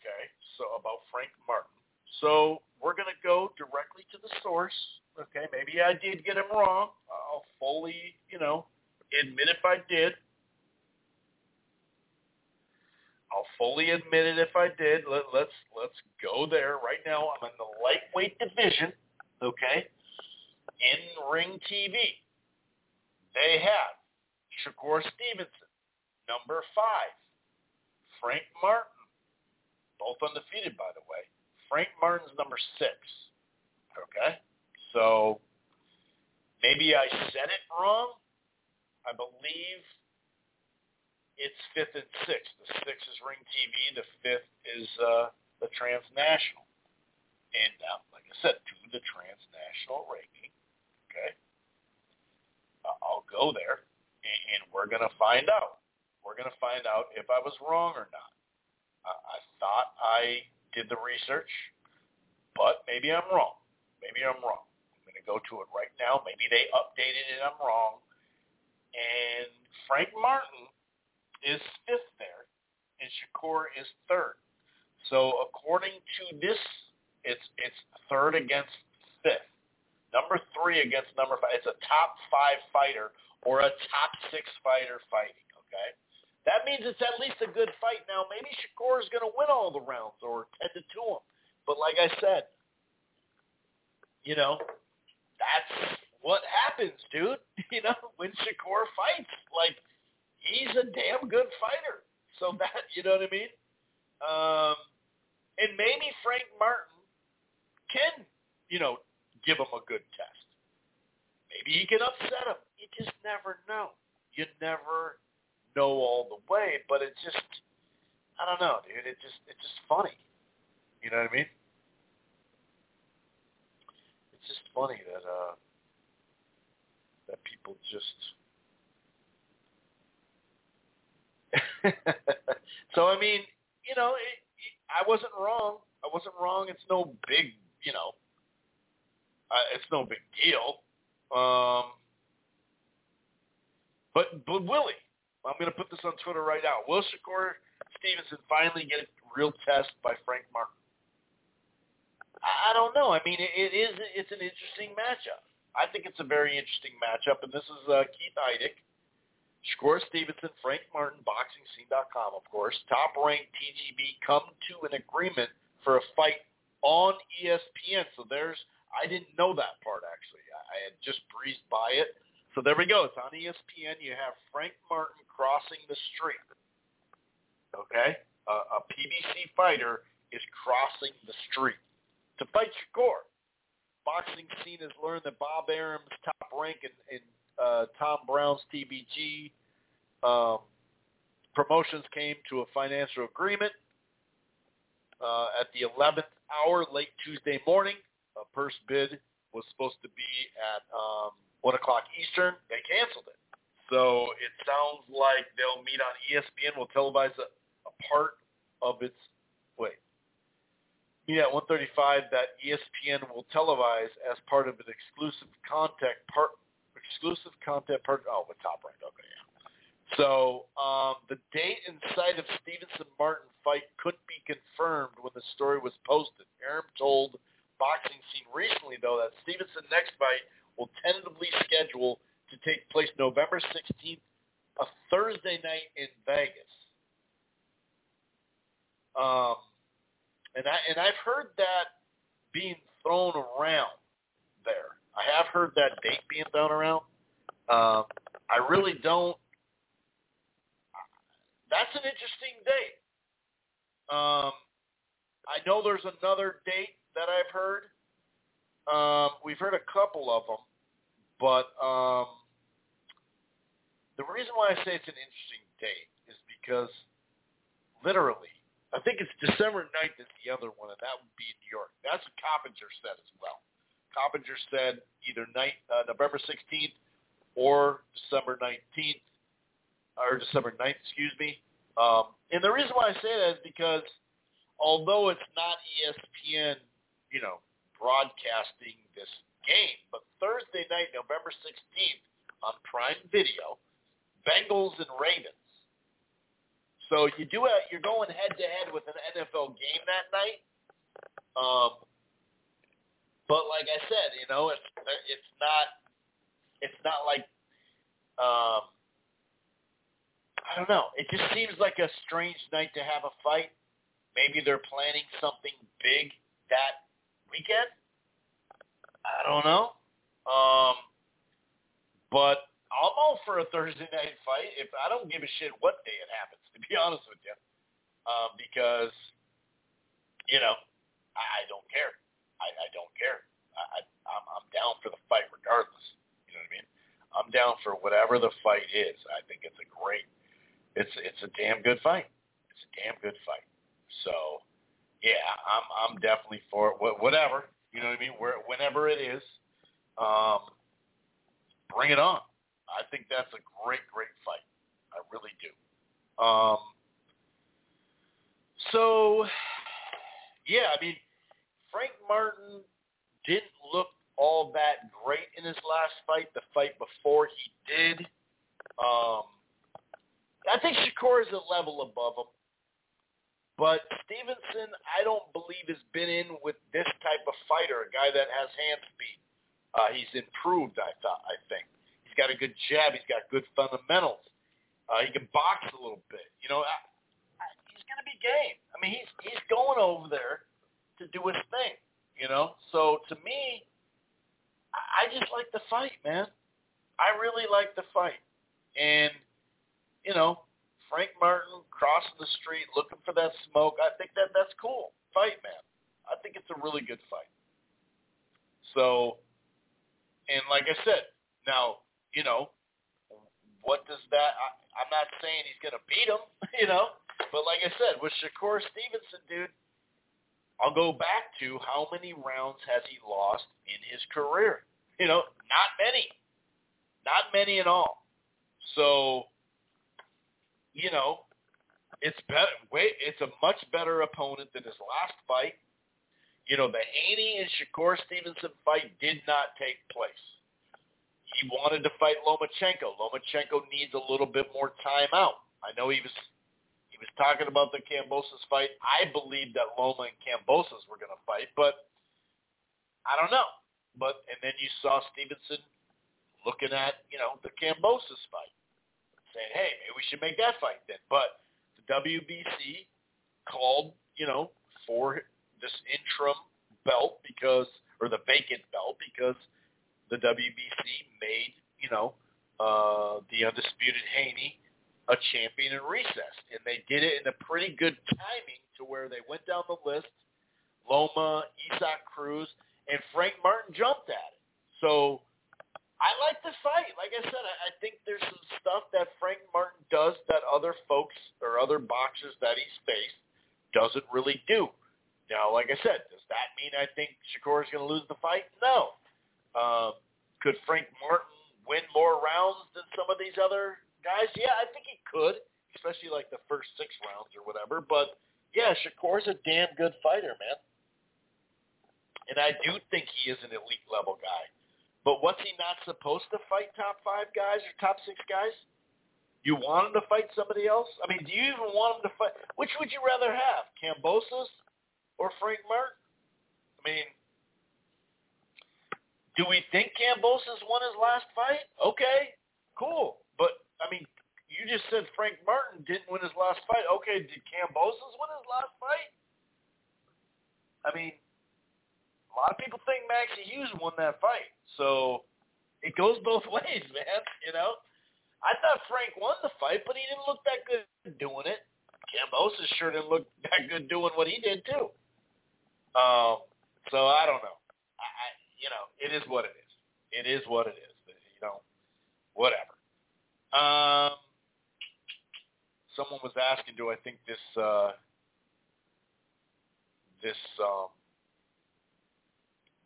Okay, so about Frank Martin. So we're to go directly to the source. Okay, maybe I did get him wrong. I'll fully, you know, admit if I did. I'll fully admit it if I did. Let, let's let's go there right now. I'm in the lightweight division. Okay, in Ring TV, they have Shakur Stevenson, number five, Frank Martin both undefeated, by the way. Frank Martin's number six. Okay? So maybe I said it wrong. I believe it's fifth and sixth. The sixth is Ring TV. The fifth is uh, the Transnational. And now, like I said, to the Transnational ranking. Okay? Uh, I'll go there, and, and we're to find out. We're to find out if I was wrong or not. I thought I did the research, but maybe I'm wrong. Maybe I'm wrong. I'm to go to it right now. Maybe they updated it. I'm wrong. And Frank Martin is fifth there, and Shakur is third. So according to this, it's it's third against fifth. Number three against number five. It's a top five fighter or a top six fighter fighting. Okay. That means it's at least a good fight. Now, maybe Shakur is going to win all the rounds or 10 to 2 them. But like I said, you know, that's what happens, dude. You know, when Shakur fights, like, he's a damn good fighter. So that, you know what I mean? Um, and maybe Frank Martin can, you know, give him a good test. Maybe he can upset him. You just never know. You never know all the way, but it's just I don't know, dude. It just it's just funny. You know what I mean? It's just funny that uh that people just so I mean, you know, it, it, I wasn't wrong. I wasn't wrong. It's no big, you know, uh, it's no big deal. Um, but but Willie, I'm going to put this on Twitter right now. Will Shakur Stevenson finally get a real test by Frank Martin? I don't know. I mean, it, it is. It's an interesting matchup. I think it's a very interesting matchup, and this is uh, Keith Idec, Shakur Stevenson, Frank Martin, BoxingScene.com, of course. Top-ranked TGB come to an agreement for a fight on ESPN. So there's. I didn't know that part actually. I, I had just breezed by it. So there we go. It's on ESPN. You have Frank Martin crossing the street. Okay? Uh, a PBC fighter is crossing the street to fight Shakur. Boxing scene has learned that Bob Arum's Top Rank in, in uh, Tom Brown's TBG um, promotions came to a financial agreement uh, at the 11th hour, late Tuesday morning. A purse bid was supposed to be at um, 1 o'clock Eastern. They canceled it. So it sounds like they'll meet on ESPN. Will televise a, a part of its wait. Yeah, 135 that ESPN will televise as part of an exclusive content part exclusive content part oh the top right okay yeah. So um, the date and site of Stevenson Martin fight couldn't be confirmed when the story was posted. Arum told Boxing Scene recently though that Stevenson next fight will tentatively schedule to take place November 16th a Thursday night in Vegas. Um, and I and I've heard that being thrown around there. I have heard that date being thrown around. Um, I really don't. That's an interesting date. Um, I know there's another date that I've heard. Um, we've heard a couple of them, but um, the reason why I say it's an interesting date is because literally, I think it's December 9th is the other one, and that would be in New York. That's what Coppinger said as well. Coppinger said either night, uh, November 16th or December 19th, or December 9th, excuse me. Um, and the reason why I say that is because although it's not ESPN, you know, broadcasting this game, but Thursday night, November 16th on Prime Video, Bengals and Ravens. So you do a, you're going head to head with an NFL game that night. Um, but like I said, you know, it's it's not it's not like um, I don't know. It just seems like a strange night to have a fight. Maybe they're planning something big that weekend. I don't know. Um, but I'm all for a Thursday night fight. If I don't give a shit what day it happens, to be honest with you, um, because you know I, I don't care. I, I don't care. I, I I'm, I'm down for the fight regardless. You know what I mean? I'm down for whatever the fight is. I think it's a great, it's it's a damn good fight. It's a damn good fight. So, yeah, I'm I'm definitely for it. Whatever you know what I mean. Where whenever it is, um, bring it on. I think that's a great great fight. I really do. Um, so, yeah, I mean, Frank Martin didn't look all that great in his last fight. The fight before he did. Um, I think Shakur is a level above him. But Stevenson, I don't believe has been in with this type of fighter, a guy that has hand speed. Uh, he's improved, I thought. I think he's got a good jab. He's got good fundamentals. Uh, he can box a little bit. You know, I, I, he's going to be game. I mean, he's he's going over there to do his thing. You know, so to me, I just like the fight, man. I really like the fight, and you know, Frank Martin crossing the street looking for that smoke. I think that that's cool. Fight, man. I think it's a really good fight. So, and like I said, now you know, what does that? I, I'm not saying he's gonna beat him, you know, but like I said, with Shakur Stevenson, dude, I'll go back to how many rounds has he lost in his career? You know, not many. Not many at all. So, you know, it's better. Wait, it's a much better opponent than his last fight. You know, the Haney and Shakur Stevenson fight did not take place. He wanted to fight Lomachenko. Lomachenko needs a little bit more time out. I know he was he was talking about the Kambosos fight. I believe that Loma and Kambosos were going to fight, but I don't know. But and then you saw Stevenson looking at you know the Kambosos fight, saying, hey, maybe we should make that fight then. But the WBC called you know for this interim belt because or the vacant belt because the WBC made you know uh, the undisputed Haney a champion in recess, and they did it in a pretty good timing to where they went down the list. Loma, Isaac Cruz, and Frank Martin jumped at it. So I like the fight. Like I said, I, I think there's some stuff that Frank Martin does that other folks or other boxers that he's faced doesn't really do. Now, like I said, does that mean I think Shakur is going to lose the fight? No. Uh, could Frank Martin win more rounds than some of these other guys? Yeah, I think he could, especially like the first six rounds or whatever. But yeah, Shakur's a damn good fighter, man. And I do think he is an elite level guy. But what's he not supposed to fight top five guys or top six guys? You want him to fight somebody else? I mean, do you even want him to fight? Which would you rather have, Kambosos or Frank Martin? I mean, do we think Kambosos won his last fight? Okay, cool. I mean, you just said Frank Martin didn't win his last fight. Okay, did Kambosos win his last fight? I mean, a lot of people think Maxi Hughes won that fight. So it goes both ways, man. You know, I thought Frank won the fight, but he didn't look that good doing it. Kambosos sure didn't look that good doing what he did too. Um, so I don't know. I, I, you know, it is what it is. It is what it is. You know, whatever. Um, someone was asking, do I think this uh, this um,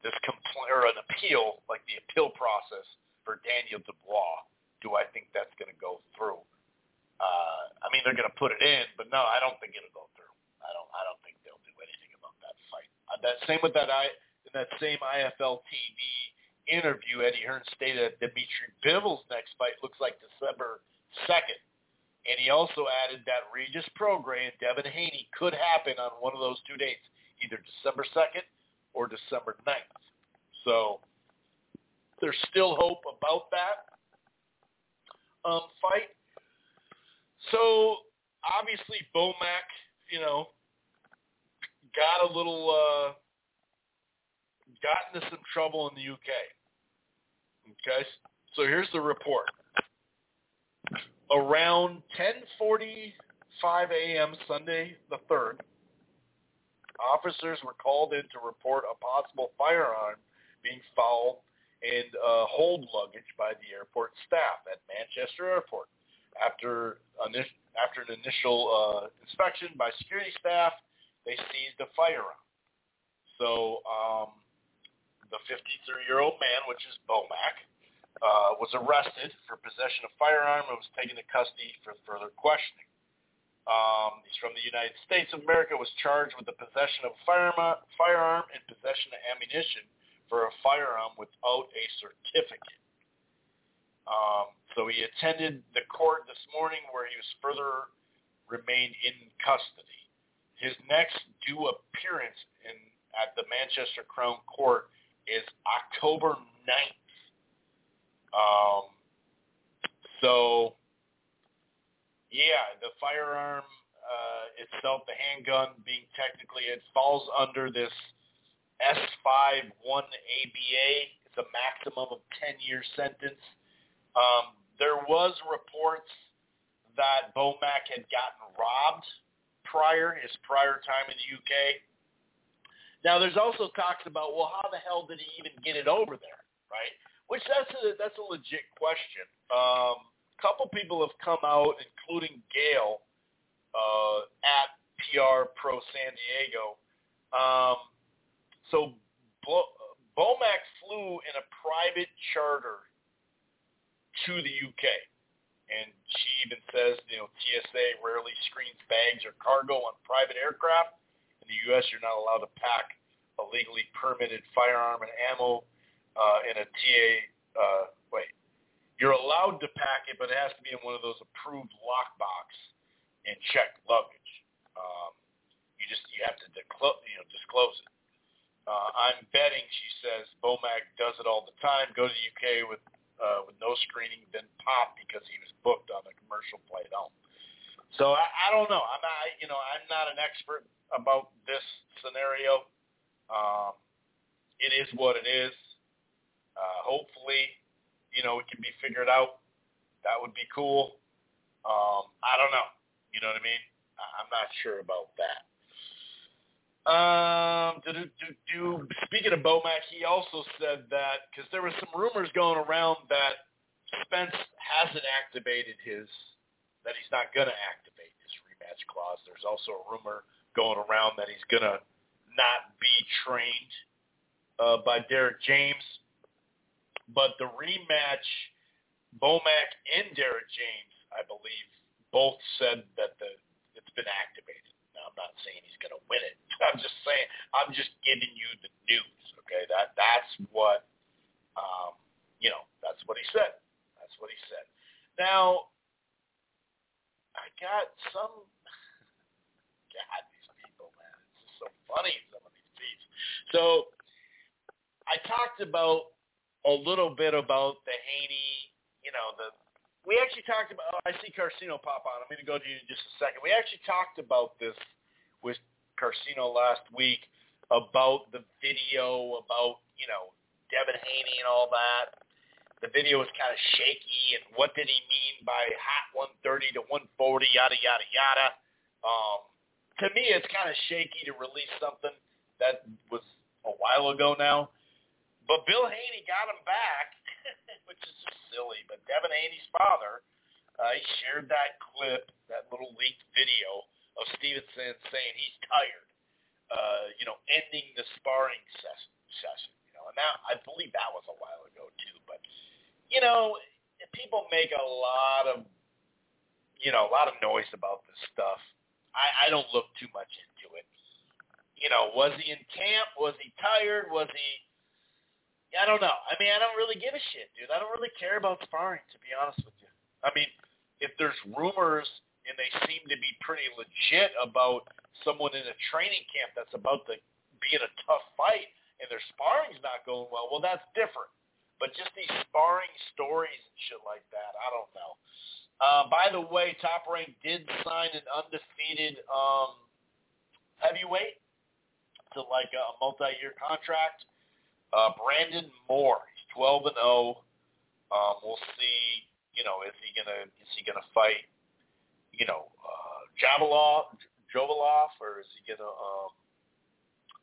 this complaint or an appeal, like the appeal process for Daniel Dubois, do I think that's going to go through? Uh, I mean, they're going to put it in, but no, I don't think it'll go through. I don't. I don't think they'll do anything about that fight. Uh, that same with that I that same IFL TV interview, Eddie Hearn stated that Dimitri Bivol's next fight looks like December second, and he also added that Regis Prograis and Devin Haney could happen on one of those two dates, either December second or December 9th. So there's still hope about that um, fight. So obviously Bomac, you know, got a little uh, got into some trouble in the UK. Okay, so here's the report. Around 10:45 a.m. Sunday the third, officers were called in to report a possible firearm being fouled in uh, hold luggage by the airport staff at Manchester Airport. After after an initial uh, inspection by security staff, they seized a firearm. So um, the 53-year-old man, which is Bomac, uh, was arrested for possession of firearm and was taken to custody for further questioning. Um, he's from the United States of America, was charged with the possession of a firearm, firearm and possession of ammunition for a firearm without a certificate. Um, so he attended the court this morning where he was further remained in custody. His next due appearance in at the Manchester Crown Court is October 9th. Um, so, yeah, the firearm uh, itself, the handgun being technically, it falls under this S5 1 ABA. It's a maximum of 10-year sentence. Um, there was reports that Bomac had gotten robbed prior, his prior time in the UK. Now, there's also talks about, well, how the hell did he even get it over there, right? Which that's a that's a legit question. Um, a couple people have come out, including Gail uh, at PR Pro San Diego. Um, so Bo- Bomac flew in a private charter to the UK. And she even says, you know, TSA rarely screens bags or cargo on private aircraft. In the U.S., you're not allowed to pack a legally permitted firearm and ammo uh, in a TA. Uh, wait, you're allowed to pack it, but it has to be in one of those approved lockbox and check luggage. Um, you just you have to disclose, you know, disclose it. Uh, I'm betting, she says, Bomac does it all the time. Go to the UK with uh, with no screening, then pop because he was booked on a commercial flight home. So I, I don't know. I'm not, you know, I'm not an expert about this scenario. Um, it is what it is. Uh, hopefully, you know, it can be figured out. That would be cool. Um, I don't know. You know what I mean? I'm not sure about that. Um, do, do, do, speaking of Bomac, he also said that because there were some rumors going around that Spence hasn't activated his, that he's not going to activate his rematch clause. There's also a rumor going around that he's going to not be trained uh, by Derrick James. But the rematch, Bomac and Derrick James, I believe, both said that the it's been activated. Now, I'm not saying he's going to win it. I'm just saying I'm just giving you the news. Okay, that that's what um, you know. That's what he said. That's what he said. Now I got some. God, these people, man, it's just so funny. Some of these beats. So I talked about a little bit about the Haney, you know, the we actually talked about. Oh, I see Carcino pop on. I'm going to go to you in just a second. We actually talked about this with Carcino last week about the video about you know Devin Haney and all that. The video was kind of shaky, and what did he mean by hot 130 to 140, yada yada yada. Um, to me, it's kind of shaky to release something that was a while ago now. But Bill Haney got him back, which is just silly. But Devin Haney's father, uh, he shared that clip, that little leaked video of Stevenson saying he's tired, uh, you know, ending the sparring ses- session. You know, and that I believe that was a while ago too. You know, people make a lot of, you know, a lot of noise about this stuff. I, I don't look too much into it. You know, was he in camp? Was he tired? Was he? I don't know. I mean, I don't really give a shit, dude. I don't really care about sparring, to be honest with you. I mean, if there's rumors and they seem to be pretty legit about someone in a training camp that's about to be in a tough fight and their sparring's not going well, well, that's different. But just these sparring stories and shit like that, I don't know. Uh, by the way, Top Rank did sign an undefeated um, heavyweight to like a multi-year contract. Uh, Brandon Moore, he's 12 and 0. Um, we'll see. You know, is he gonna is he gonna fight? You know, uh, Javaloff, Jovaloff, or is he gonna um,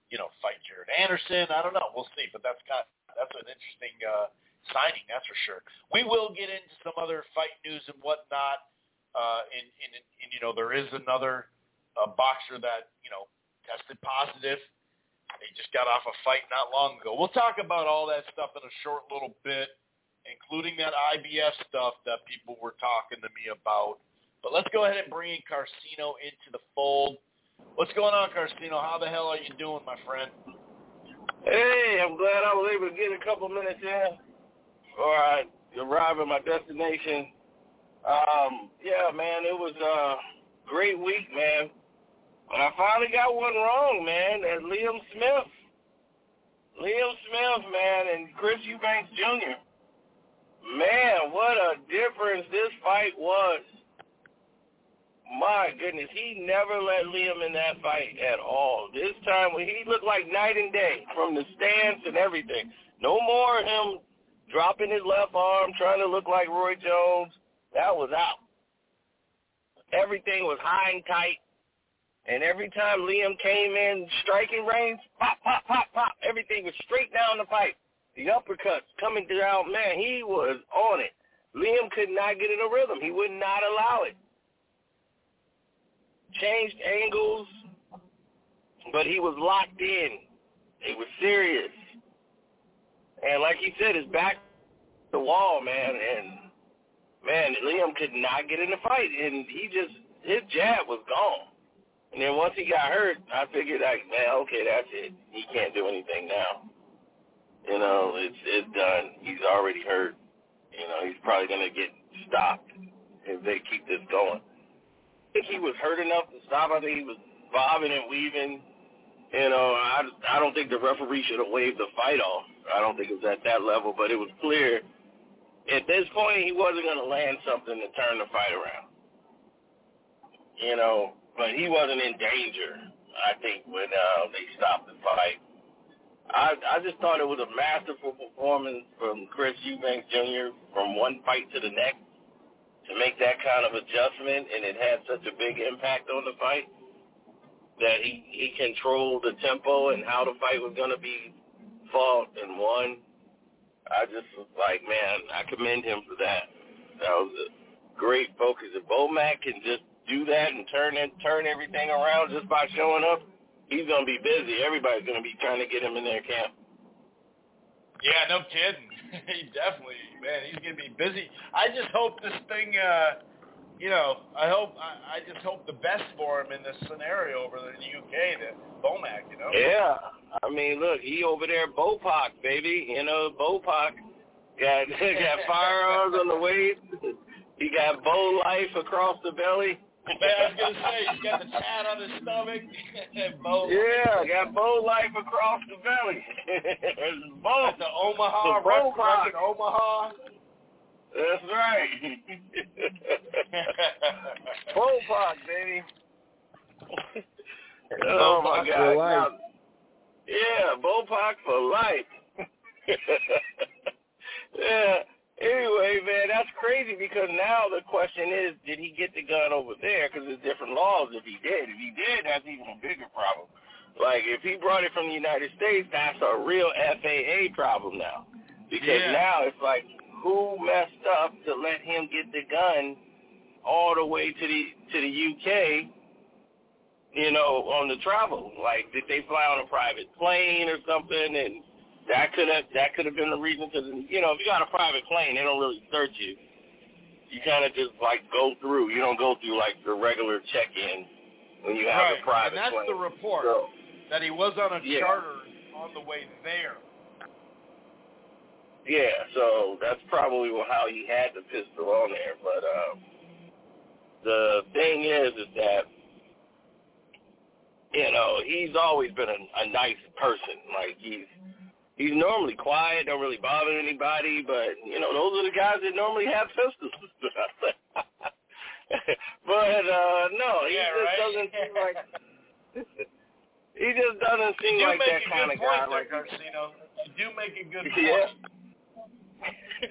you know fight Jared Anderson? I don't know. We'll see. But that's kind of, that's an interesting uh, signing, that's for sure. We will get into some other fight news and whatnot. Uh, and, and, and you know, there is another uh, boxer that you know tested positive. He just got off a fight not long ago. We'll talk about all that stuff in a short little bit including that IBF stuff that people were talking to me about. But let's go ahead and bring in Carcino into the fold. What's going on, Carcino? How the hell are you doing, my friend? Hey, I'm glad I was able to get a couple minutes in before I arrive at my destination. Um, yeah, man, it was a great week, man. And I finally got one wrong, man. That Liam Smith. Liam Smith, man, and Chris Eubanks Jr. Man, what a difference this fight was. My goodness, he never let Liam in that fight at all. This time, he looked like night and day from the stance and everything. No more of him dropping his left arm, trying to look like Roy Jones. That was out. Everything was high and tight. And every time Liam came in striking range, pop, pop, pop, pop, everything was straight down the pipe the uppercuts coming down, man, he was on it. Liam could not get in a rhythm. He would not allow it. Changed angles, but he was locked in. He was serious. And like he said, his back the wall, man, and man, Liam could not get in the fight and he just his jab was gone. And then once he got hurt, I figured like, man, okay, that's it. He can't do anything now. You know, it's it's done. He's already hurt. You know, he's probably gonna get stopped if they keep this going. I think he was hurt enough stop. I think he was bobbing and weaving. You know, I I don't think the referee should have waved the fight off. I don't think it was at that level, but it was clear at this point he wasn't going to land something to turn the fight around. You know, but he wasn't in danger. I think when uh, they stopped the fight. I I just thought it was a masterful performance from Chris Eubanks Jr. from one fight to the next to make that kind of adjustment, and it had such a big impact on the fight that he he controlled the tempo and how the fight was going to be fought and won. I just was like, man, I commend him for that. That was a great focus. If Bomac can just do that and turn it, turn everything around just by showing up, he's gonna be busy. Everybody's gonna be trying to get him in their camp. Yeah, no kidding. he definitely, man, he's gonna be busy. I just hope this thing, uh, you know, I hope, I, I just hope the best for him in this scenario over there in the UK, the Bomac, you know. Yeah, I mean, look, he over there, Bopac, baby. You know, Bopac got got firearms on the waist. He got bow life across the belly. Man, I was gonna say he's got the tat on his stomach. bow yeah, got bow life across the belly. bow. the Omaha, the record, Omaha. That's right. Bullpuck, baby. oh my God! Now, yeah, Bullpuck for life. yeah. Anyway, man, that's crazy because now the question is, did he get the gun over there? Because there's different laws if he did. If he did, that's even a bigger problem. Like, if he brought it from the United States, that's a real FAA problem now. Because Yeah. now it's like, who messed up to let him get the gun all the way to the to the UK? You know, on the travel. Like, did they fly on a private plane or something? And that could have that could have been the reason. Because you know, if you got a private plane, they don't really search you. You kind of just like go through. You don't go through like the regular check-in when you have right. a private plane. and that's plane. the report So, that he was on a Yeah. charter on the way there. Yeah, so that's probably how he had the pistol on there. But um, the thing is, is that you know he's always been a, a nice person. Like he's he's normally quiet, don't really bother anybody. But you know those are the guys that normally have pistols. but uh no, he Yeah, just right? doesn't seem like he just doesn't seem like that kind of guy. there, Like Garcino. You do make a good point.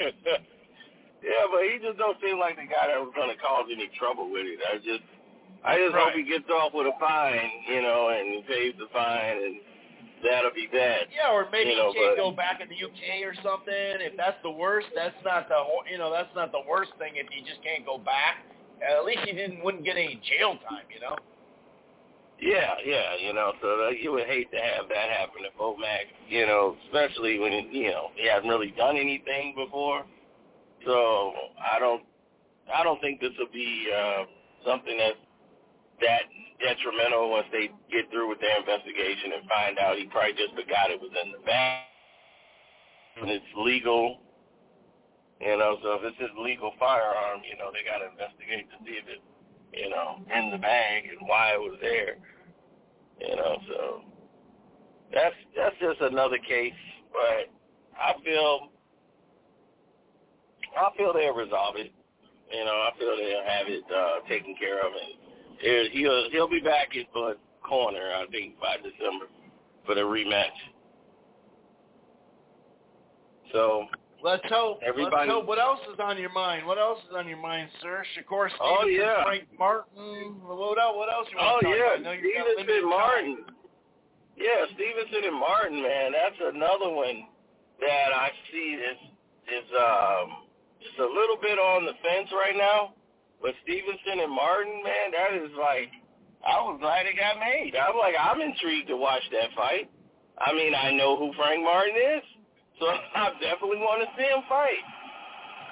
Yeah. yeah, but he just don't seem like the guy that was going to cause any trouble with it. I just, I just hope he gets off with a fine, you know, and he pays the fine, and that'll be that. Yeah, or maybe You know, he can't but- go back in the UK or something. If that's the worst, that's not the whole- you know that's not the worst thing. If he just can't go back, at least he didn't wouldn't get any jail time. You know. Yeah, yeah, you know, so you would hate to have that happen to Bomac, you know, especially when it, you know he hasn't really done anything before. So I don't, I don't think this will be uh, something that's that detrimental once they get through with their investigation and find out he probably just forgot it was in the bag and it's legal. You know, so if it's his legal firearm, you know, they got to investigate to see if it's you know, in the bag and why it was there. You know, so that's that's just another case. But I feel I feel they'll resolve it. You know, I feel they'll have it uh, taken care of, and he'll he'll, he'll be back in Bud corner. I think by December for the rematch. So Let's hope. Everybody- Let's hope. What else is on your mind? What else is on your mind, sir? Shakur Stevenson, Oh, yeah. Frank Martin. What else? What else you Oh want to talk yeah, about? I know you've got limited Stevenson time. Martin. Yeah, Stevenson and Martin, man, that's another one that I see is is um just a little bit on the fence right now. But Stevenson and Martin, man, that is like I was glad it got made. I'm like I'm intrigued to watch that fight. I mean, I know who Frank Martin is, so I definitely want to see him fight.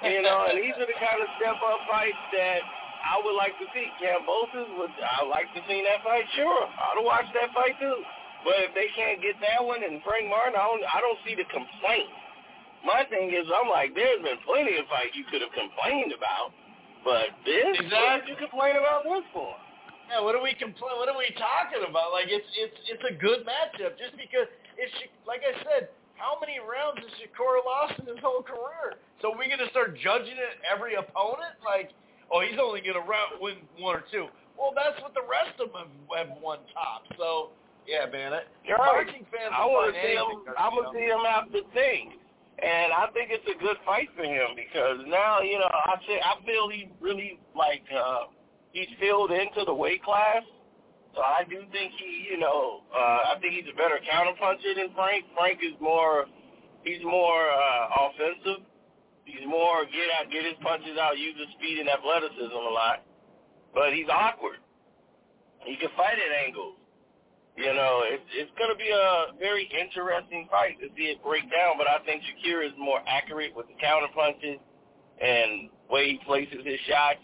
You know, and these are the kind of step up fights that I would like to see. Kambosos would I like to see that fight, sure. I'd watch that fight too. But if they can't get that one and Frank Martin, I don't I don't see the complaint. My thing is I'm like, there's been plenty of fights you could have complained about. But this what did Exactly. you complain about this for? Yeah, what are we compl- What are we talking about? Like it's it's it's a good matchup just because it's Sha- like I said. How many rounds has Shakur lost in his whole career? So we gonna start judging it every opponent? Like, oh, he's only gonna round win one or two. Well, that's what the rest of them have, have won top. So yeah, man. I, You're right. fans I to see him. I want to see him after thing, and I think it's a good fight for him because now you know I say I feel he really like uh, he's filled into the weight class. So I do think he, you know, uh, I think he's a better counterpuncher than Frank. Frank is more, he's more uh, offensive. He's more get out, get his punches out, use his speed and athleticism a lot. But he's awkward. He can fight at angles. You know, it's it's going to be a very interesting fight to see it break down. But I think Shakur is more accurate with the counter punches and way he places his shots.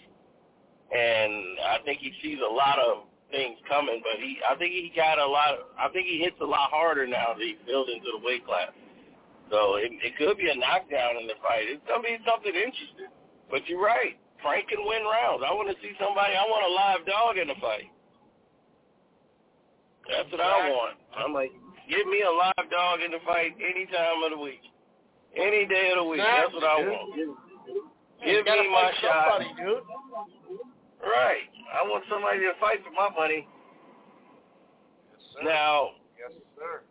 And I think he sees a lot of things coming. But he, I think he got a lot. Of, I think he hits a lot harder now that he's built into the weight class. So it, it could be a knockdown in the fight. It's to be something interesting. But you're right. Frank can win rounds. I want to see somebody. I want a live dog in the fight. That's what I want. I'm like, give me a live dog in the fight any time of the week, any day of the week. That's what I want. Give me my shot. Somebody, dude. Right. I want somebody to fight for my money. Yes. Now, yes, sir.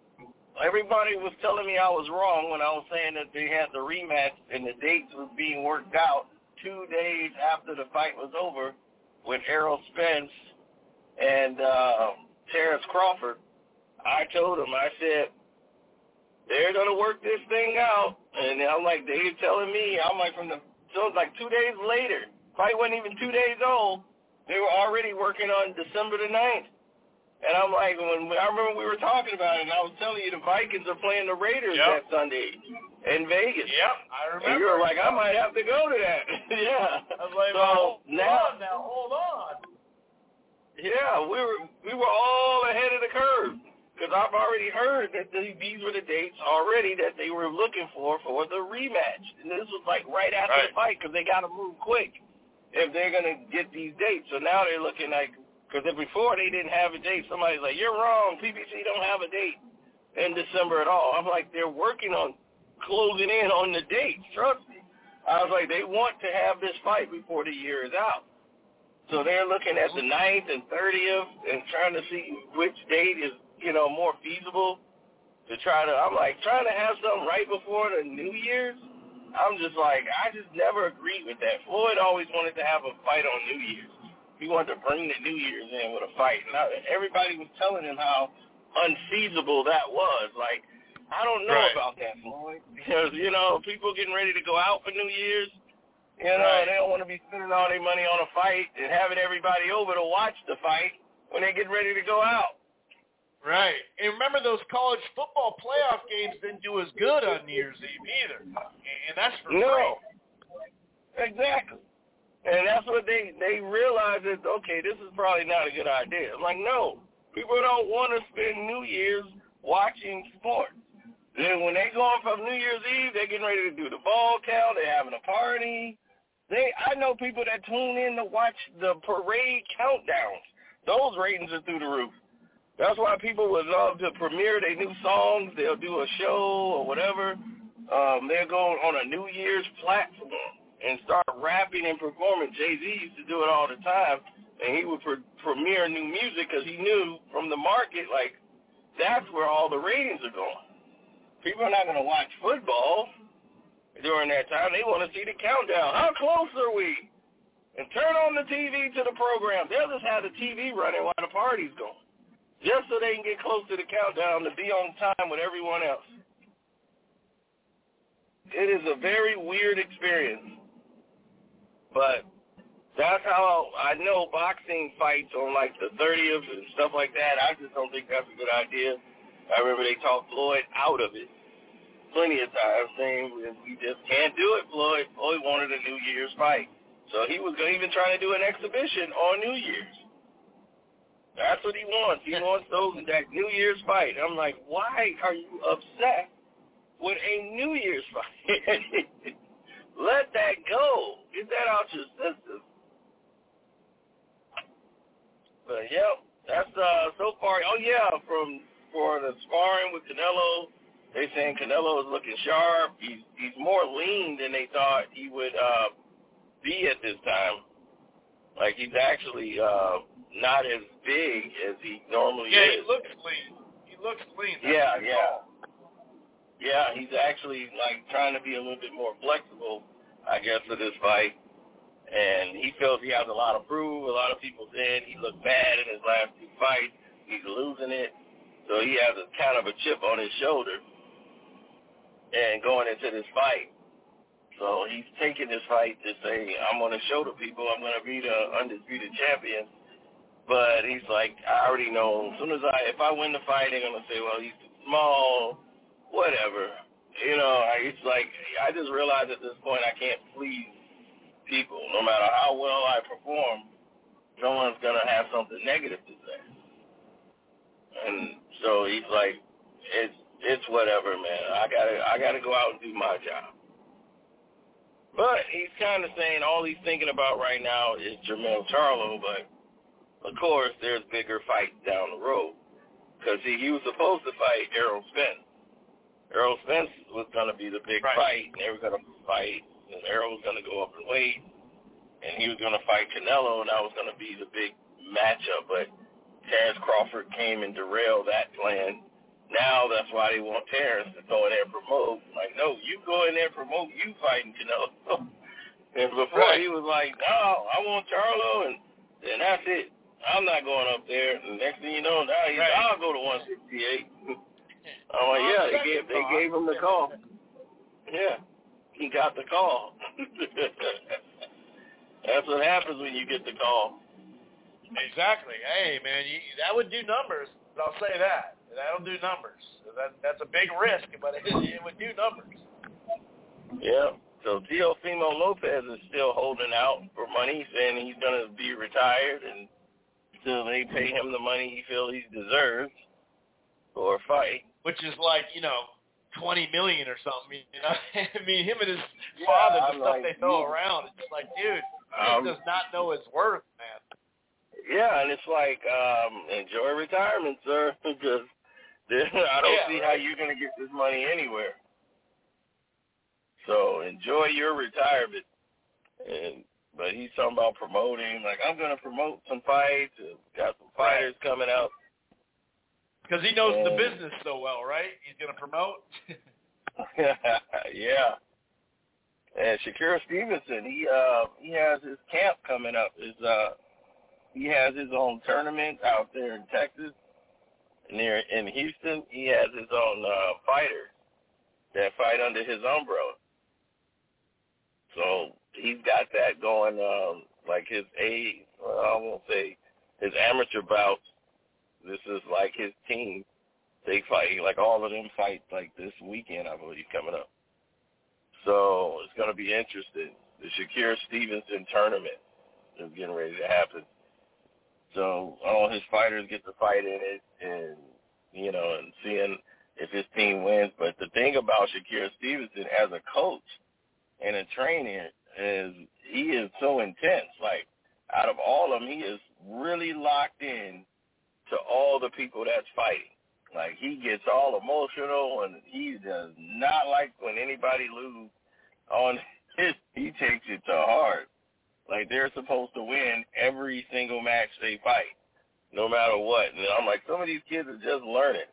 everybody was telling me I was wrong when I was saying that they had the rematch and the dates was being worked out two days after the fight was over with Errol Spence and uh, Terrence Crawford. I told them, I said, they're going to work this thing out. And I'm like, they're telling me, I'm like, from the, so it was like two days later, fight wasn't even two days old, they were already working on December the 9th. And I'm like, when I remember we were talking about it, and I was telling you the Vikings are playing the Raiders Yep. that Sunday in Vegas. Yep, I remember. And you were like, I might have to go to that. yeah. I was like, so hold now, on now, hold on. Yeah, we were we were all ahead of the curve because I've already heard that the, these were the dates already that they were looking for for the rematch, and this was like right after the fight because they got to move quick if they're gonna get these dates. So now they're looking like because before they didn't have a date. Somebody's like, you're wrong. PBC don't have a date in December at all. I'm like, they're working on closing in on the dates. Trust me. I was like, they want to have this fight before the year is out. So they're looking at the 9th and 30th and trying to see which date is, you know, more feasible to try to, I'm like, trying to have something right before the New Year's. I'm just like, I just never agreed with that. Floyd always wanted to have a fight on New Year's. He wanted to bring the New Year's in with a fight. And I, everybody was telling him how unfeasible that was. Like, I don't know Right. about that, Floyd. Because, you know, people getting ready to go out for New Year's, you know, Right. they don't want to be spending all their money on a fight and having everybody over to watch the fight when they get ready to go out. Right. And remember those college football playoff games didn't do as good on New Year's Eve either. And that's for No. Exactly. And that's what they they realize is okay, this is probably not a good idea. I'm like, no, people don't want to spend New Year's watching sports. Then when they going from New Year's Eve, they're getting ready to do the ball count. They're having a party. They I know people that tune in to watch the parade countdowns. Those ratings are through the roof. That's why people would love to premiere their new songs. They'll do a show or whatever. Um, they'll go on a New Year's platform and start rapping and performing. Jay Z used to do it all the time, and he would pre- premiere new music because he knew from the market like that's where all the ratings are going. People are not going to watch football during that time. They want to see the countdown. How close are we? And turn on the TV to the program. They'll just have the TV running while the party's going, just so they can get close to the countdown to be on time with everyone else. It is a very weird experience. But that's how I know boxing fights on like the 30th and stuff like that. I just don't think that's a good idea. I remember they talked Floyd out of it plenty of times, saying we just can't do it. Floyd Floyd wanted a New Year's fight, so he was even trying to do an exhibition on New Year's. That's what he wants. He wants those that New Year's fight. I'm like, why are you upset with a New Year's fight? Let that go. Get that out your system. But yep, that's uh so far. Oh yeah, from for the sparring with Canelo, they saying Canelo is looking sharp. He's he's more lean than they thought he would uh be at this time. Like he's actually uh not as big as he normally Yeah, is. Yeah, he looks lean. He looks lean. That's Yeah, yeah. Yeah, he's actually like trying to be a little bit more flexible, I guess, for this fight. And he feels he has a lot of prove. A lot of people said he looked bad in his last two fights. He's losing it. So he has a kind of a chip on his shoulder and going into this fight. So he's taking this fight to say, I'm going to show the people I'm going to be the undisputed champion. But he's like, I already know. As soon as I, if I win the fight, they're going to say, well, he's too small, whatever. You know, it's like, I just realized at this point I can't please people. No matter how well I perform, no one's going to have something negative to say. And so he's like, it's, it's whatever, man. I gotta, I gotta go out and do my job. But he's kind of saying all he's thinking about right now is Jermell Charlo, but of course there's bigger fights down the road. Because he, he was supposed to fight Errol Spence. Errol Spence was going to be the big Right. fight, and they were going to fight and Errol was going to go up in weight, and he was going to fight Canelo, and that was going to be the big matchup. But Terrence Crawford came and derailed that plan. Now that's why they want Terrence to go in there and promote. Like, no, you go in there and promote you fighting Canelo. and before right. he was like, no, I want Charlo, and then that's it. I'm not going up there. And next thing you know, now he's, right. I'll go to 168. I'm like, yeah, they gave they gave him the call. Yeah, he got the call. That's what happens when you get the call. Exactly. Hey, man, you, that would do numbers. I'll say that. That'll do numbers. That that's a big risk, but it, it would do numbers. Yeah. So Teofimo Lopez is still holding out for money, saying he's going to be retired and until they pay him the money he feels he deserves for a fight. Which is like, you know, twenty million or something. You know, I mean, him and his yeah, father, the I'm stuff like, they throw around. It's just like, dude, he um, does not know his worth, man. Yeah, and it's like, um, enjoy retirement, sir, because I don't yeah, see right. how you're gonna get this money anywhere. So enjoy your retirement. And but he's talking about promoting. Like I'm gonna promote some fights. Got some fighters coming out. Because he knows and, the business so well, right? He's gonna promote. yeah. And Shakur Stevenson, he uh he has his camp coming up. His uh he has his own tournament out there in Texas. Near in Houston, he has his own uh fighters that fight under his umbrella. So he's got that going. Um, like his A, well, I won't say his amateur bouts. This is like his team. They fight like all of them fight like this weekend, I believe, coming up. So it's going to be interesting. The Shakur Stevenson tournament is getting ready to happen. So all his fighters get to fight in it, and you know, and seeing if his team wins. But the thing about Shakur Stevenson as a coach and a trainer is he is so intense. Like out of all of them, he is really locked in to all the people that's fighting. Like he gets all emotional, and he does not like when anybody lose. On his, he takes it to heart. Like they're supposed to win every single match they fight, no matter what. And I'm like, some of these kids are just learning.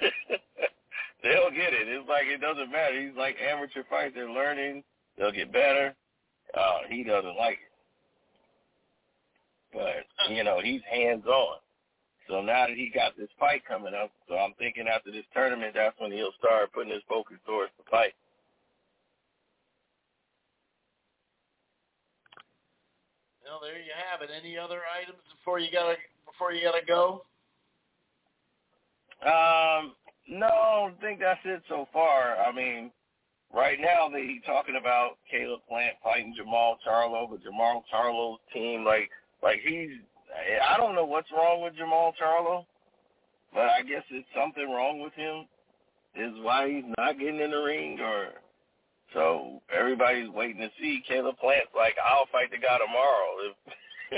They'll get it. It's like it doesn't matter. He's like amateur fights. They're learning. They'll get better. Uh, he doesn't like it. But, you know, he's hands-on. So now that he got this fight coming up, so I'm thinking after this tournament, that's when he'll start putting his focus towards the fight. Well, there you have it. Any other items before you gotta before you gotta go? Um, no, I think that's it so far. I mean, Right now, they talking about Caleb Plant fighting Jermall Charlo, but Jermall Charlo's team, like, like he's, I don't know what's wrong with Jermall Charlo, but I guess it's something wrong with him. Is why he's not getting in the ring, or so everybody's waiting to see. Caleb Plant's like, I'll fight the guy tomorrow if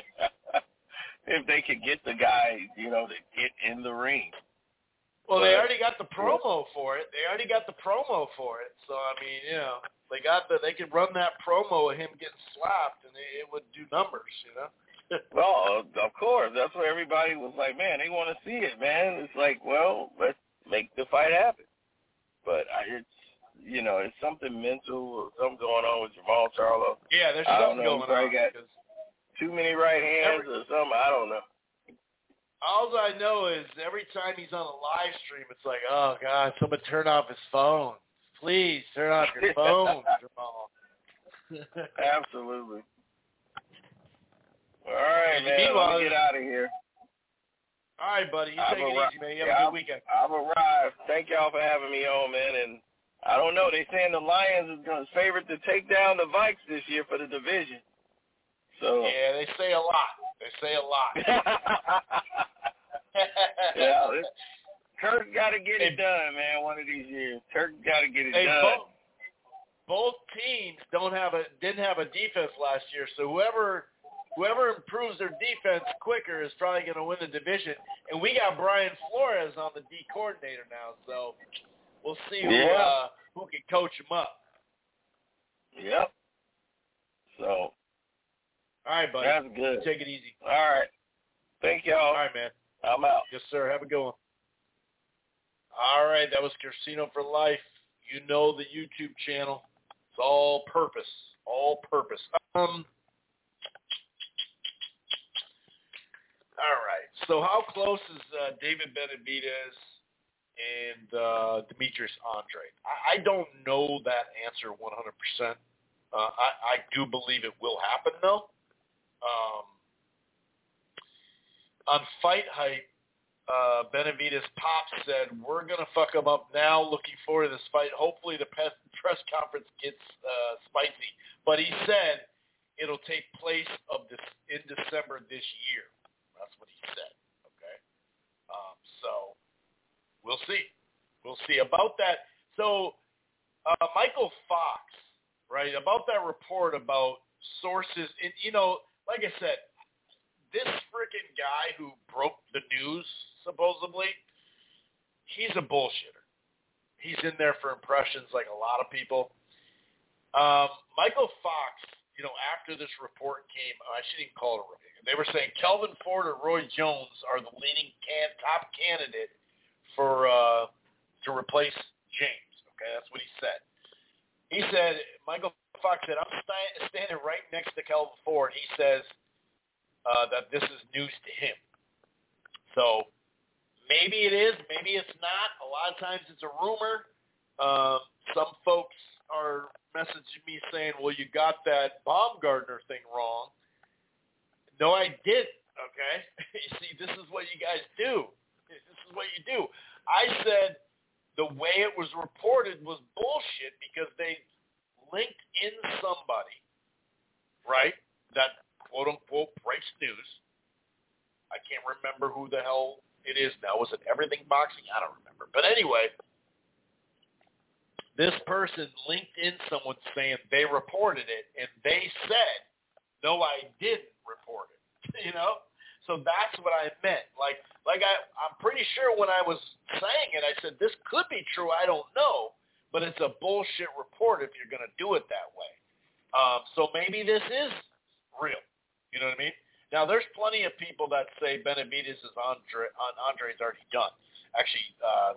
if they could get the guy, you know, to get in the ring. Well, they already got the promo for it. They already got the promo for it. So I mean, you know, they got the they could run that promo of him getting slapped, and it, it would do numbers. You know. well, uh, of course, that's what everybody was like. Man, they want to see it, man. It's like, well, let's make the fight happen. But I, it's you know, it's something mental or something going on with Jermall Charlo. Yeah, there's something going on. Got too many right hands every, or something. I don't know all I know is every time he's on a live stream, it's like, oh God, someone turn off his phone. Please turn off your phone, Jermall. Absolutely. All right, man. Meanwhile, get out of here. All right, buddy. You take it easy, man. You have yeah, a good weekend. I've arrived. Thank y'all for having me on, man. And I don't know. They saying the Lions is going to favorite to take down the Vikes this year for the division. So yeah, they say a lot. They say a lot. yeah, Kirk got to get it done, man. One of these years, Kirk got to get it done. Both, both teams don't have a didn't have a defense last year, so whoever whoever improves their defense quicker is probably going to win the division. And we got Brian Flores on the D coordinator now, so we'll see who yeah. uh, who can coach him up. Yep. So. All right, buddy. That's good. Take it easy. All right. Thank y'all. All right, man. I'm out. Yes, sir. Have a good one. All right, that was Casino for Life. You know the YouTube channel. It's all purpose. All purpose. Um. All right. So how close is uh, David Benavidez and uh, Demetrius Andrade? I, I don't know that answer 100%. Uh, I, I do believe it will happen, though. Um, on Fight Hype, uh, Benavidez Pop said, we're going to fuck him up now. Looking forward to this fight. Hopefully the press, press conference gets uh, spicy. But he said it'll take place of this in December this year. That's what he said. Okay. Um, so we'll see. We'll see about that. So uh, Michael Fox, right, about that report about sources. And, you know, like I said, this freaking guy who broke the news, supposedly, he's a bullshitter. He's in there for impressions like a lot of people. Um, Michael Fox, you know, after this report came, I shouldn't even call it a report. They were saying Calvin Ford or Roy Jones are the leading can, top candidate for uh, to replace James. Okay, that's what he said. He said, Michael Fox said, I'm st- standing right next to Calvin Ford. He says, uh, that this is news to him. So maybe it is, maybe it's not. A lot of times it's a rumor. Uh, some folks are messaging me saying, well, you got that Baumgardner thing wrong. No, I didn't, okay? you see, this is what you guys do. This is what you do. I said the way it was reported was bullshit because they linked in somebody, right, that quote unquote breaks news. I can't remember who the hell it is now. Was it Everything Boxing? I don't remember. But anyway, this person linked in someone saying they reported it, and they said, no, I didn't report it. you know? So that's what I meant. Like, like I, I'm pretty sure when I was saying it, I said, this could be true. I don't know. But it's a bullshit report if you're going to do it that way. Um, so maybe this is real. You know what I mean? Now, there's plenty of people that say Benavidez is Andrade, Andrade's already done. Actually, uh,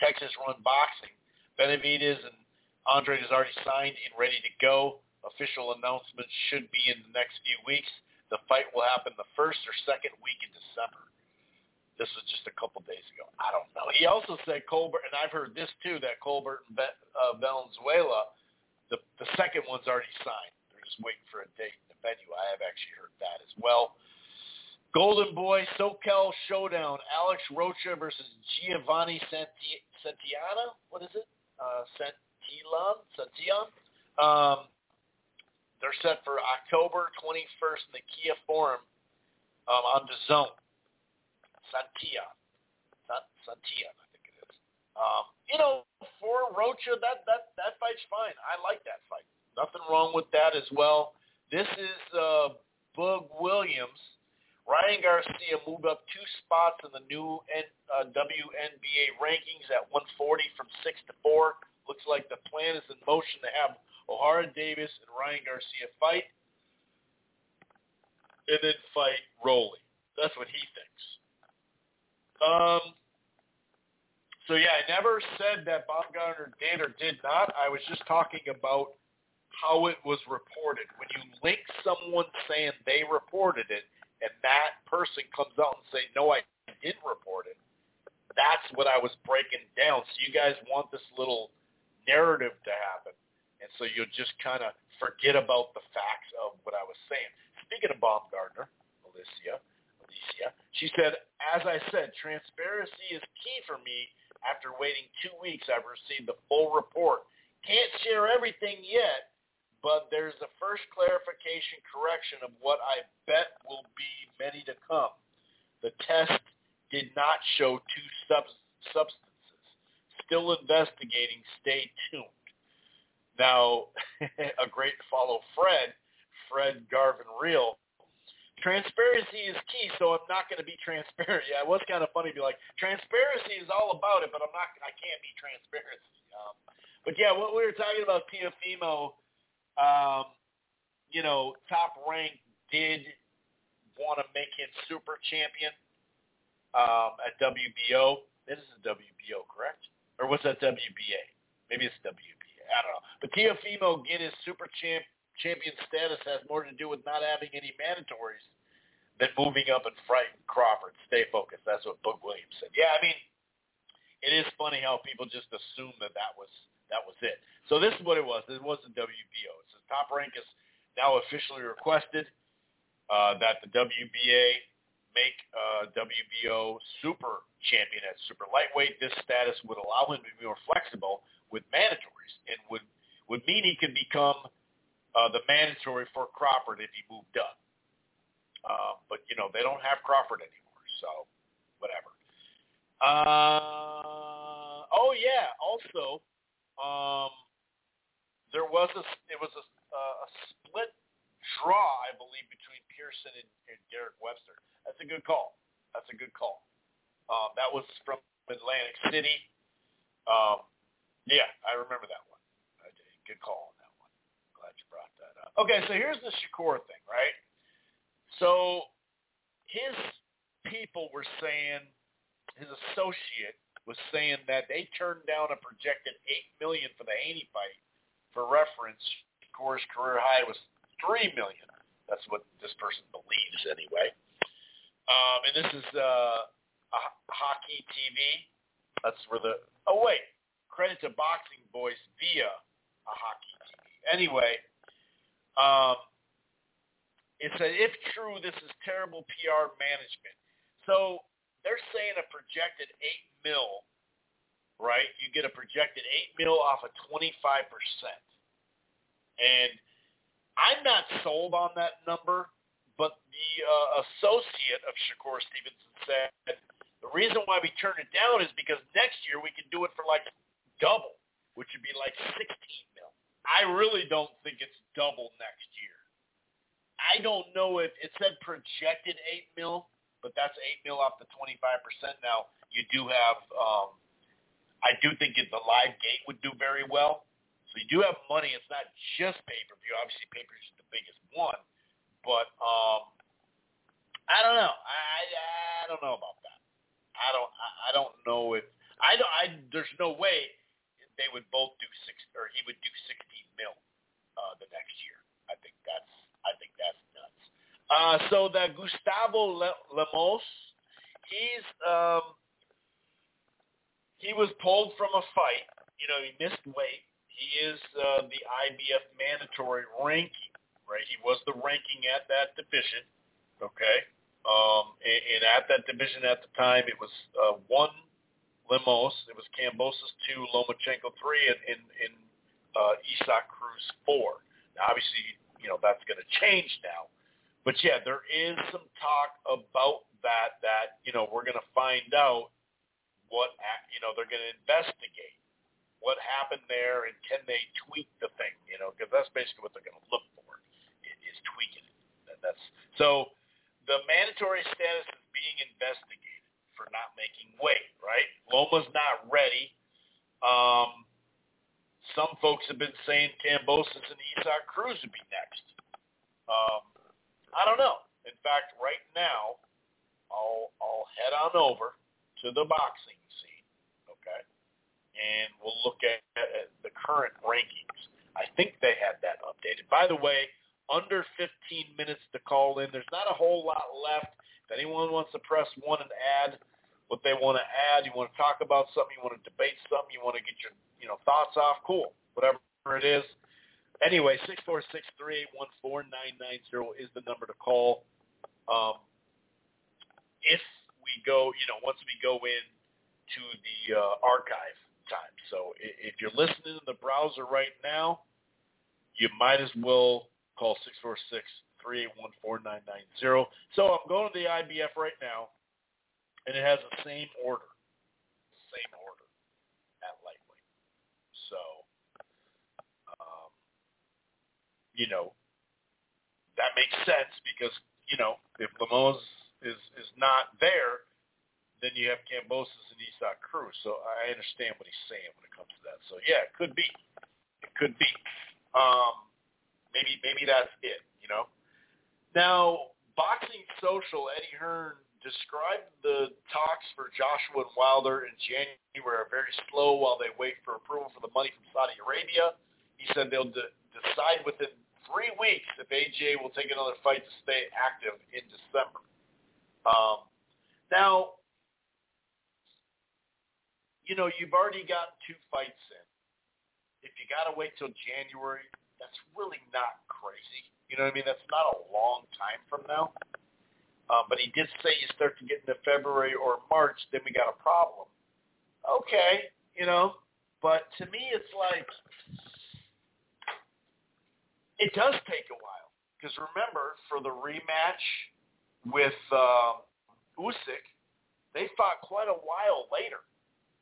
Texas Run Boxing, Benavidez and Andrade is already signed and ready to go. Official announcement should be in the next few weeks. The fight will happen the first or second week in December. This was just a couple days ago. I don't know. He also said Colbert, and I've heard this too, that Colbert and uh, Valenzuela, the the second one's already signed. They're just waiting for a date venue. I have actually heard that as well. Golden Boy SoCal Showdown. Alex Rocha versus Giovanni Santi- Santiana. What is it? Uh, Santillan? Santillan? Um, they're set for October 21st in the Kia Forum um, on the zone. Santia. Santia, I think it is. Um, you know, for Rocha, that, that, that fight's fine. I like that fight. Nothing wrong with that as well. This is uh, Bug Williams. Ryan Garcia moved up two spots in the new N, uh, WBA rankings at 140 from 6 to 4. Looks like the plan is in motion to have Ohara Davies and Ryan Garcia fight and then fight Rolly. That's what he thinks. Um, so yeah, I never said that Baumgardner did or did not. I was just talking about how it was reported. When you link someone saying they reported it and that person comes out and say, no, I didn't report it, that's what I was breaking down. So you guys want this little narrative to happen. And so you'll just kind of forget about the facts of what I was saying. Speaking of Baumgardner, Alycia, Alycia, she said, as I said, transparency is key for me. After waiting two weeks, I've received the full report. Can't share everything yet, but there's a first clarification correction of what I bet will be many to come. The test did not show two sub- substances. Still investigating. Stay tuned. Now, a great follow, Fred, Fred Garvin Real. Transparency is key, so I'm not going to be transparent. Yeah, it was kind of funny to be like, transparency is all about it, but I'm not. I can't be transparency. Um, but yeah, what we were talking about Teofimo um, you know, Top Rank did want to make him super champion um, at WBO. This is WBO, correct? Or was that WBA? Maybe it's WBA. I don't know. But Teofimo get his super champ champion status has more to do with not having any mandatories than moving up and fighting Crawford. Stay focused. That's what Boog Williams said. Yeah, I mean, it is funny how people just assume that that was that was it. So this is what it was. It wasn't WBO. It says top rank is now officially requested uh, that the WBA make uh, WBO super champion at super lightweight. This status would allow him to be more flexible with mandatories and would would mean he could become uh, the mandatory for Crawford if he moved up. Uh, but you know they don't have Crawford anymore, so whatever. Uh, oh yeah. Also, um, there was a it was a, a split draw, I believe, between Pearson and, and Derek Webster. That's a good call. That's a good call. Um, that was from Atlantic City. Um, yeah, I remember that one. Good call on that one. Glad you brought that up. Okay, so here's the Shakur thing, right? So his people were saying, his associate was saying that they turned down a projected eight million for the Haney fight. For reference, Shakur's career high was three million. That's what this person believes anyway. Um, and this is uh, a hockey TV. That's where the oh wait, credit to Boxing Voice via a hockey TV. Anyway, um, it said if true, this is terrible PR management. So they're saying a projected eight mil, right? You get a projected eight mil off of twenty five percent, and I'm not sold on that number but the uh, associate of Shakur Stevenson said the reason why we turned it down is because next year we can do it for like double, which would be like 16 mil. I really don't think it's double next year. I don't know if it said projected 8 mil, but that's 8 mil off the 25%. Now, you do have, um, I do think the live gate would do very well. So you do have money. It's not just pay-per-view. Obviously, pay-per-view is the biggest one. But um, I don't know. I, I don't know about that. I don't I, I don't know if I don't I there's no way they would both do six or he would do 16 mil uh, the next year. I think that's I think that's nuts. Uh, so that Gustavo Lemos, he's um, he was pulled from a fight. You know, he missed weight. He is uh, the IBF mandatory ranking right? He was the ranking at that division, okay? Um, and, and at that division at the time, it was uh, one Lemos, it was Kambosos two, Lomachenko three, and, and, and uh, Isaac Cruz four. Now, obviously, you know that's going to change now, but yeah, there is some talk about that. That you know we're going to find out what you know they're going to investigate what happened there and can they tweak the thing, you know, because that's basically what they're going to look for is tweaking it. And That's so the mandatory status is being investigated for not making weight. Right? Loma's not ready. Um, some folks have been saying Kambosos and Isaac Cruz would be next. Um, I don't know. In fact, right now, I'll I'll head on over to the boxing scene, okay, and we'll look at, at the current rankings. I think they had that updated. By the way, under 15 minutes to call in. There's not a whole lot left. If anyone wants to press one and add what they want to add, you want to talk about something, you want to debate something, you want to get your you know thoughts off, cool. Whatever it is. Anyway, six four six three eight one four nine nine zero is the number to call. Um, if we go, you know, once we go in to the uh, archive time. So if you're listening in the browser right now, you might as well Call 646-381-4990. So I'm going to the IBF right now, and it has the same order. Same order at lightweight. So, um, you know, that makes sense because, you know, if Lemos is, is not there, then you have Kambosos and Isaac Cruz. So I understand what he's saying when it comes to that. So yeah, it could be. It could be. Um, Maybe maybe that's it. Now, Boxing Social, Eddie Hearn described the talks for Joshua and Wilder in January are very slow while they wait for approval for the money from Saudi Arabia. He said they'll de- decide within three weeks if AJ will take another fight to stay active in December. Um, now, you know, you've already got two fights in. If you got to wait till January, that's really not crazy. You know what I mean? That's not a long time from now. Um, but he did say you start to get into February or March, then we got a problem. Okay, you know, but to me it's like it does take a while because remember for the rematch with uh, Usyk, they fought quite a while later,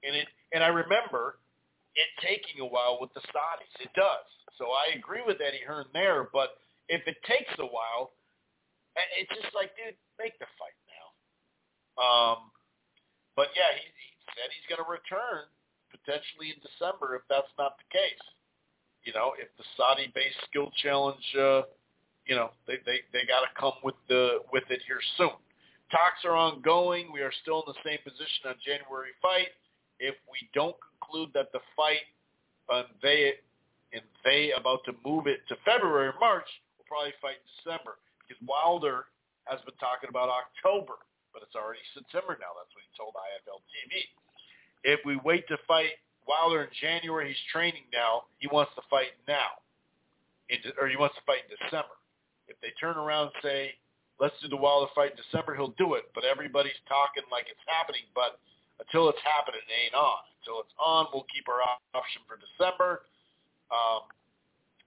and it and I remember it taking a while with the Saudis. It does. So I agree with Eddie Hearn there, but if it takes a while, it's just like, dude, make the fight now. Um, but yeah, he, he said he's going to return potentially in December if that's not the case. You know, if the Saudi-based skill challenge, uh, you know, they they they got to come with the with it here soon. Talks are ongoing. We are still in the same position on January fight. If we don't conclude that the fight and they and they about to move it to February or March, probably fight in December because Wilder has been talking about October, but it's already September now. That's what he told IFL TV. If we wait to fight Wilder in January, he's training now. He wants to fight now, or he wants to fight in December. If they turn around and say, let's do the Wilder fight in December, he'll do it. But everybody's talking like it's happening. But until it's happening, it ain't on. Until it's on, we'll keep our option for December. Um,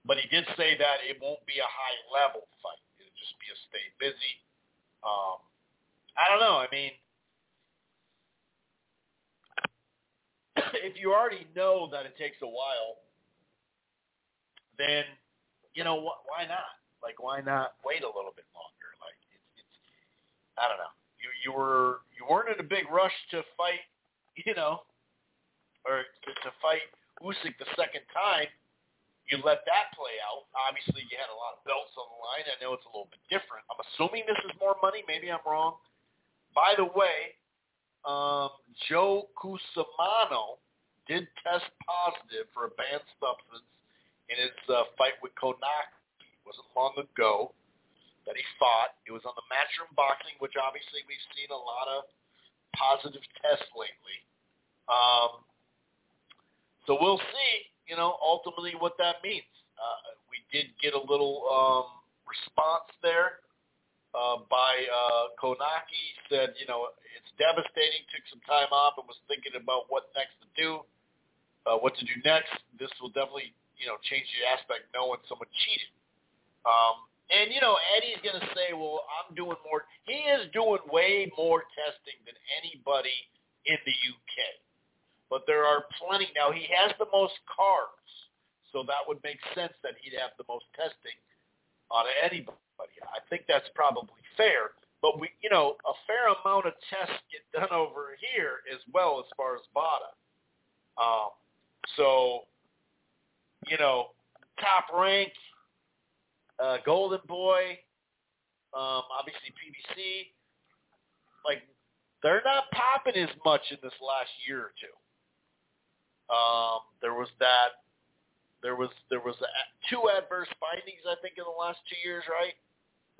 but he did say that it won't be a high-level fight. It'll just be a stay busy. Um, I don't know. I mean, if you already know that it takes a while, then you know what? Why not? Like, why not wait a little bit longer? Like, it's, it's I don't know. You you were you weren't in a big rush to fight, you know, or to, to fight Usyk the second time you let that play out. Obviously, you had a lot of belts on the line. I know it's a little bit different. I'm assuming this is more money. Maybe I'm wrong. By the way, um, Joe Cusumano did test positive for a banned substance in his uh, fight with Kownacki. It wasn't long ago that he fought. It was on the Matchroom Boxing, which obviously we've seen a lot of positive tests lately. Um, so we'll see you know, ultimately what that means. Uh, we did get a little um, response there uh, by uh, Kownacki. Said, you know, it's devastating. Took some time off and was thinking about what next to do, uh, what to do next. This will definitely, you know, change the aspect knowing someone cheated. Um, and you know, Eddie's going to say, "Well, I'm doing more." He is doing way more testing than anybody in the UK but there are plenty. Now, he has the most cards, so that would make sense that he'd have the most testing on anybody. I think that's probably fair. But we, you know, a fair amount of tests get done over here as well as far as VADA. Um, so, you know, top rank, uh, Golden Boy, um, obviously PBC, like they're not popping as much in this last year or two. Um, there was that. There was there was a, two adverse findings I think in the last two years, right?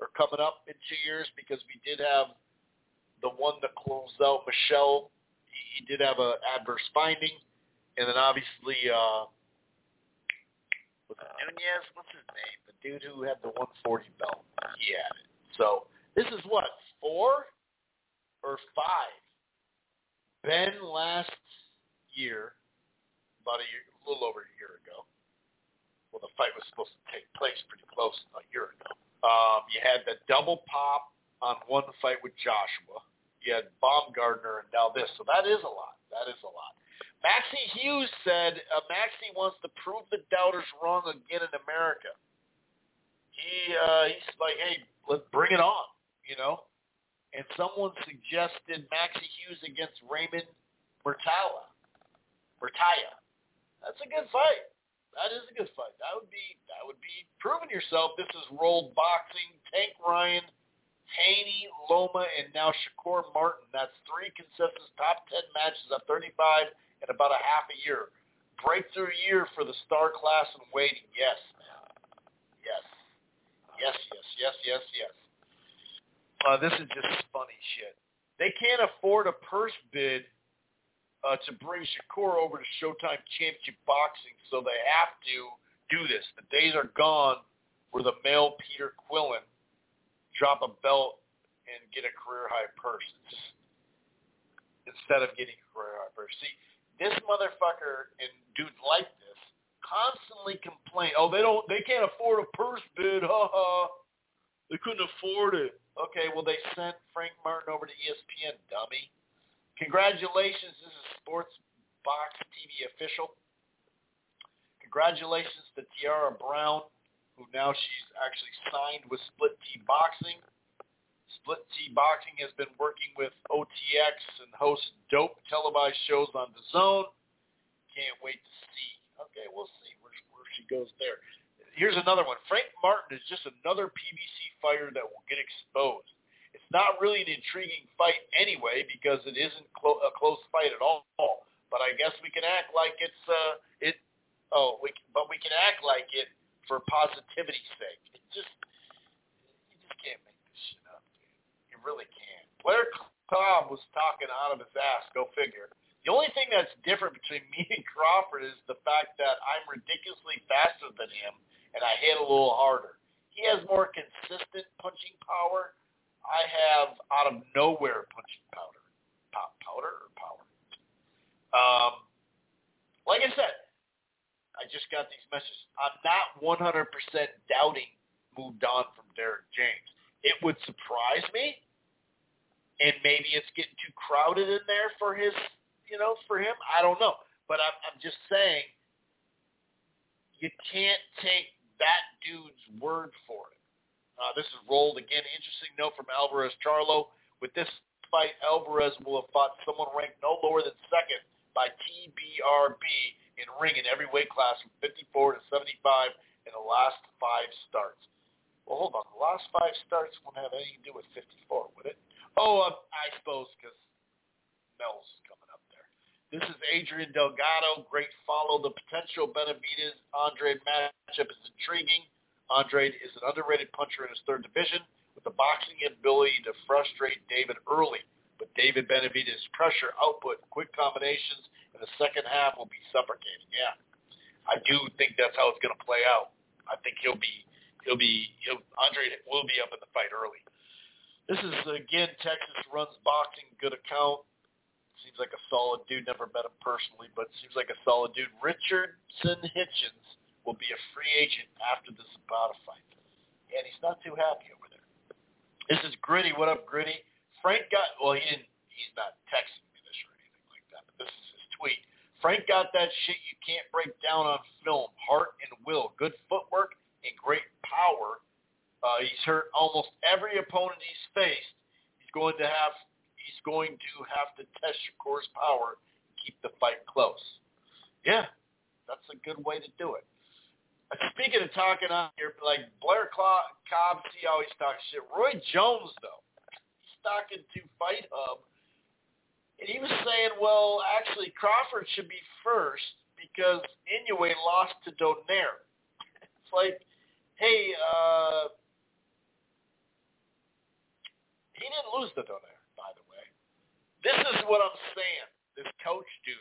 Or coming up in two years because we did have the one that closed out Michelle. He, he did have an adverse finding, and then obviously uh, was it Nunez? What's his name? The dude who had the 140 belt. He had it. So this is what four or five. Ben last year about a, year, a little over a year ago. Well, the fight was supposed to take place pretty close a year ago. Um, you had the double pop on one fight with Joshua. You had Baumgardner and now this. So that is a lot. That is a lot. Maxi Hughes said uh, Maxi wants to prove the doubters wrong again in America. He uh, he's like, hey, let's bring it on, you know. And someone suggested Maxi Hughes against Raymond Muratalla. Murtaya. That's a good fight. That is a good fight. That would be that would be proving yourself. This is rolled boxing Tank Ryan, Haney, Loma, and now Shakur Martin. That's three consensus top 10 matches at 35 in about a half a year. Breakthrough year for the star class in waiting. Yes. Man. Yes. Yes, yes, yes, yes, yes. Uh, this is just funny shit. They can't afford a purse bid uh, to bring Shakur over to Showtime Championship Boxing, so they have to do this. The days are gone where the male Peter Quillin drop a belt and get a career high purse. Instead of getting a career high purse. See, this motherfucker and dudes like this constantly complain. Oh, they don't. They can't afford a purse bid. Ha ha. They couldn't afford it. Okay, well they sent Frank Martin over to ESPN, dummy. Congratulations, this is Sports Box TV official. Congratulations to Tiara Brown, who now she's actually signed with Split T Boxing. Split T Boxing has been working with OTX and hosts dope televised shows on DAZN. Can't wait to see. Okay, we'll see where, where she goes there. Here's another one. Frank Martin is just another PBC fighter that will get exposed. It's not really an intriguing fight anyway because it isn't clo- a close fight at all. But I guess we can act like it's uh, it. Oh, we but we can act like it for positivity's sake. It just you just can't make this shit up, dude. You really can't. Blair Cobb was talking out of his ass. Go figure. The only thing that's different between me and Crawford is the fact that I'm ridiculously faster than him and I hit a little harder. He has more consistent punching power I have out of nowhere punching powder. Pop powder or power? Um, like I said, I just got these messages. I'm not 100% doubting moved on from Derrick James. It would surprise me, and maybe it's getting too crowded in there for his, you know, for him. I don't know, but I'm, I'm just saying you can't take that dude's word for it. Uh, this is rolled again. Interesting note from Alvarez Charlo. With this fight, Alvarez will have fought someone ranked no lower than second by TBRB in ring in every weight class from 54 to 75 in the last five starts. Well, hold on. The last five starts won't have anything to do with 54, would it? Oh, uh, I suppose because Mel's coming up there. This is Adrian Delgado. Great follow. The potential Benavidez Andrade matchup is intriguing. Andrade is an underrated puncher in his third division with the boxing ability to frustrate David early. But David Benavidez's pressure output, quick combinations in the second half will be suffocating. Yeah, I do think that's how it's going to play out. I think he'll be, he'll be, he'll, Andrade will be up in the fight early. This is again Texas runs boxing, good account. Seems like a solid dude. Never met him personally, but seems like a solid dude. Richardson Hitchens will be a free agent after the Zapata fight. And he's not too happy over there. This is Gritty. What up, Gritty? Frank got, well, he didn't, he's not texting me this or anything like that, but this is his tweet. Frank got that shit you can't break down on film. Heart and will. Good footwork and great power. Uh, he's hurt almost every opponent he's faced. He's going to have he's going to have to test Shakur's power and keep the fight close. Yeah, that's a good way to do it. Speaking of talking on here, like Blair Cobb, how he's talking shit. Roy Jones, though, he's talking to Fight Hub, and he was saying, well, actually, Crawford should be first because Inoue lost to Donaire. It's like, hey, uh, he didn't lose to Donaire, by the way. This is what I'm saying, this coach dude.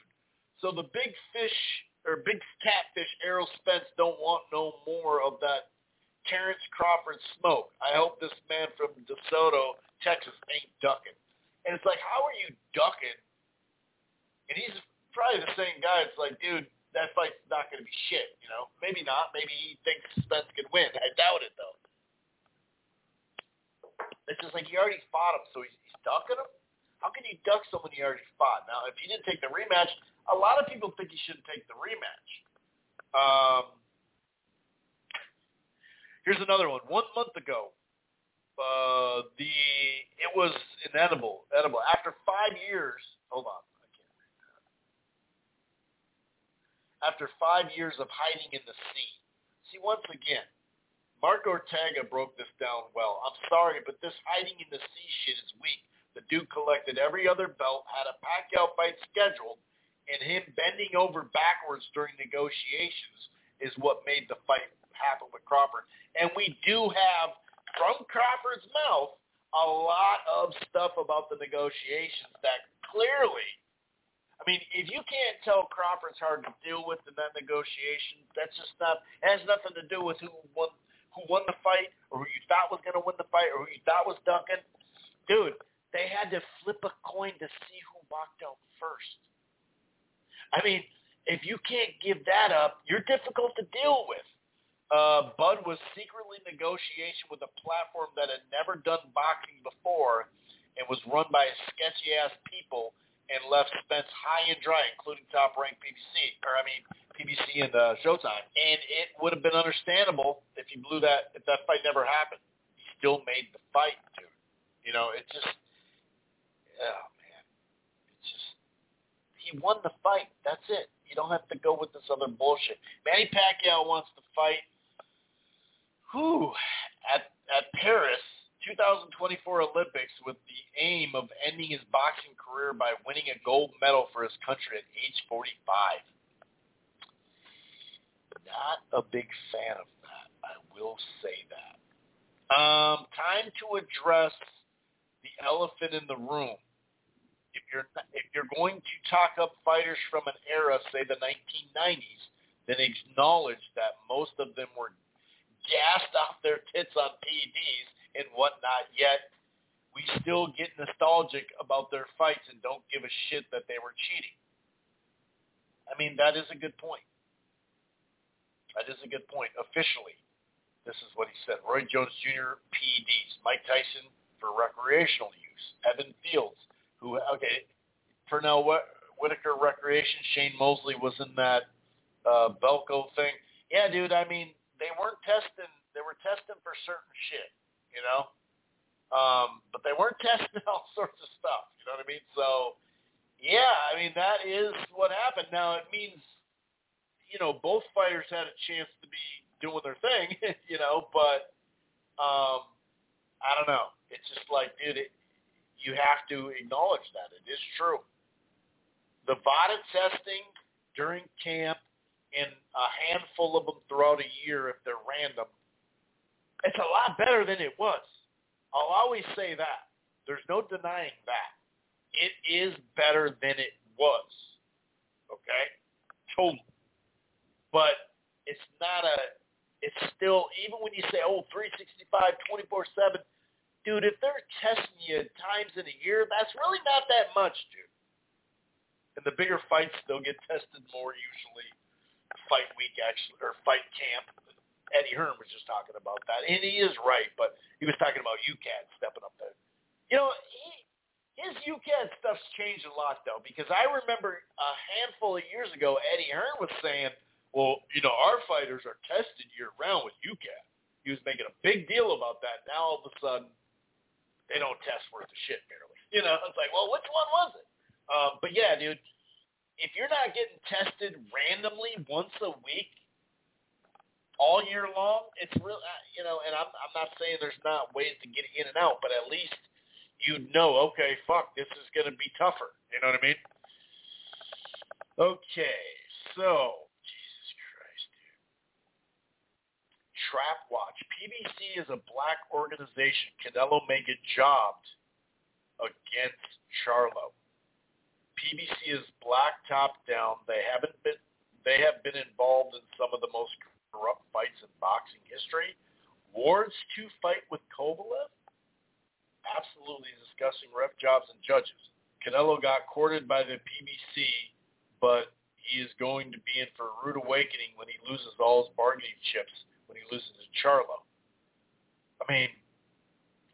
So the big fish or big catfish Errol Spence don't want no more of that Terrence Crawford smoke. I hope this man from DeSoto, Texas, ain't ducking. And it's like, how are you ducking? And he's probably the same guy. It's like, dude, that fight's not going to be shit. You know, maybe not. Maybe he thinks Spence can win. I doubt it though. It's just like he already fought him, so he's, he's ducking him. How can you duck someone you already fought? Now, if he didn't take the rematch, a lot of people think he shouldn't take the rematch. Um, here's another one. One month ago, uh, the it was inedible. Edible. After five years, hold on. After five years of hiding in the sea. See, once again, Mark Ortega broke this down well. I'm sorry, but this hiding in the sea shit is weak. The dude collected every other belt, had a Pacquiao fight scheduled, and him bending over backwards during negotiations is what made the fight happen with Crawford. And we do have, from Crawford's mouth, a lot of stuff about the negotiations that clearly, I mean, if you can't tell Crawford's hard to deal with in that negotiation, that's just not, has nothing to do with who won, who won the fight or who you thought was going to win the fight or who you thought was Duncan. Dude, they had to flip a coin to see who walked out first. I mean, if you can't give that up, you're difficult to deal with. Uh, Bud was secretly negotiation with a platform that had never done boxing before and was run by sketchy-ass people and left Spence high and dry, including top-ranked PBC, or I mean PBC and uh, Showtime. And it would have been understandable if you blew that, if that fight never happened. He still made the fight, dude. You know, it just it's just he won the fight. That's it. You don't have to go with this other bullshit. Manny Pacquiao wants to fight. Who at at Paris 2024 Olympics with the aim of ending his boxing career by winning a gold medal for his country at age 45. Not a big fan of that. I will say that. Um, time to address the elephant in the room if you're if you're going to talk up fighters from an era, say the 1990s, then acknowledge that most of them were gassed off their tits on PEDs and whatnot. Yet we still get nostalgic about their fights and don't give a shit that they were cheating. I mean, that is a good point. That is a good point. Officially, this is what he said. Roy Jones Jr. PEDs. Mike Tyson for recreational use. Evan Fields who okay, Pernell Whitaker Recreation. Shane Mosley was in that uh, BALCO thing. Yeah, dude. I mean, they weren't testing. They were testing for certain shit, you know. Um, but they weren't testing all sorts of stuff. You know what I mean? So, yeah, I mean that is what happened. Now it means, you know, both fighters had a chance to be doing their thing, you know. But um, I don't know. It's just like, dude, it, you have to acknowledge that. It is true. The VADA testing during camp and a handful of them throughout a year if they're random, it's a lot better than it was. I'll always say that. There's no denying that. It is better than it was. Okay? Totally. But it's not a, it's still, even when you say, oh, 365, 24-7, dude, if they're testing you times in a year, that's really not that much, dude. And the bigger fights, they'll get tested more usually. Fight week, actually, or fight camp. Eddie Hearn was just talking about that, and he is right. But he was talking about UKAD stepping up there. You know, he, his UKAD stuff's changed a lot though, because I remember a handful of years ago, Eddie Hearn was saying, "Well, you know, our fighters are tested year round with UKAD." He was making a big deal about that. Now all of a sudden, they don't test worth a shit barely. You know, it's like, well, which one was it? Um, but yeah, dude, if you're not getting tested randomly once a week, all year long, it's real. Uh, you know, and I'm I'm not saying there's not ways to get in and out, but at least you know, okay, fuck, this is going to be tougher. You know what I mean? Okay, so Trap Watch. PBC is a black organization. Canelo may get jobbed against Charlo. PBC is black top down. They haven't been they have been involved in some of the most corrupt fights in boxing history. Ward's two fight with Kovalev? Absolutely discussing ref jobs and judges. Canelo got courted by the PBC, but he is going to be in for a rude awakening when he loses all his bargaining chips when he loses to Charlo. I mean,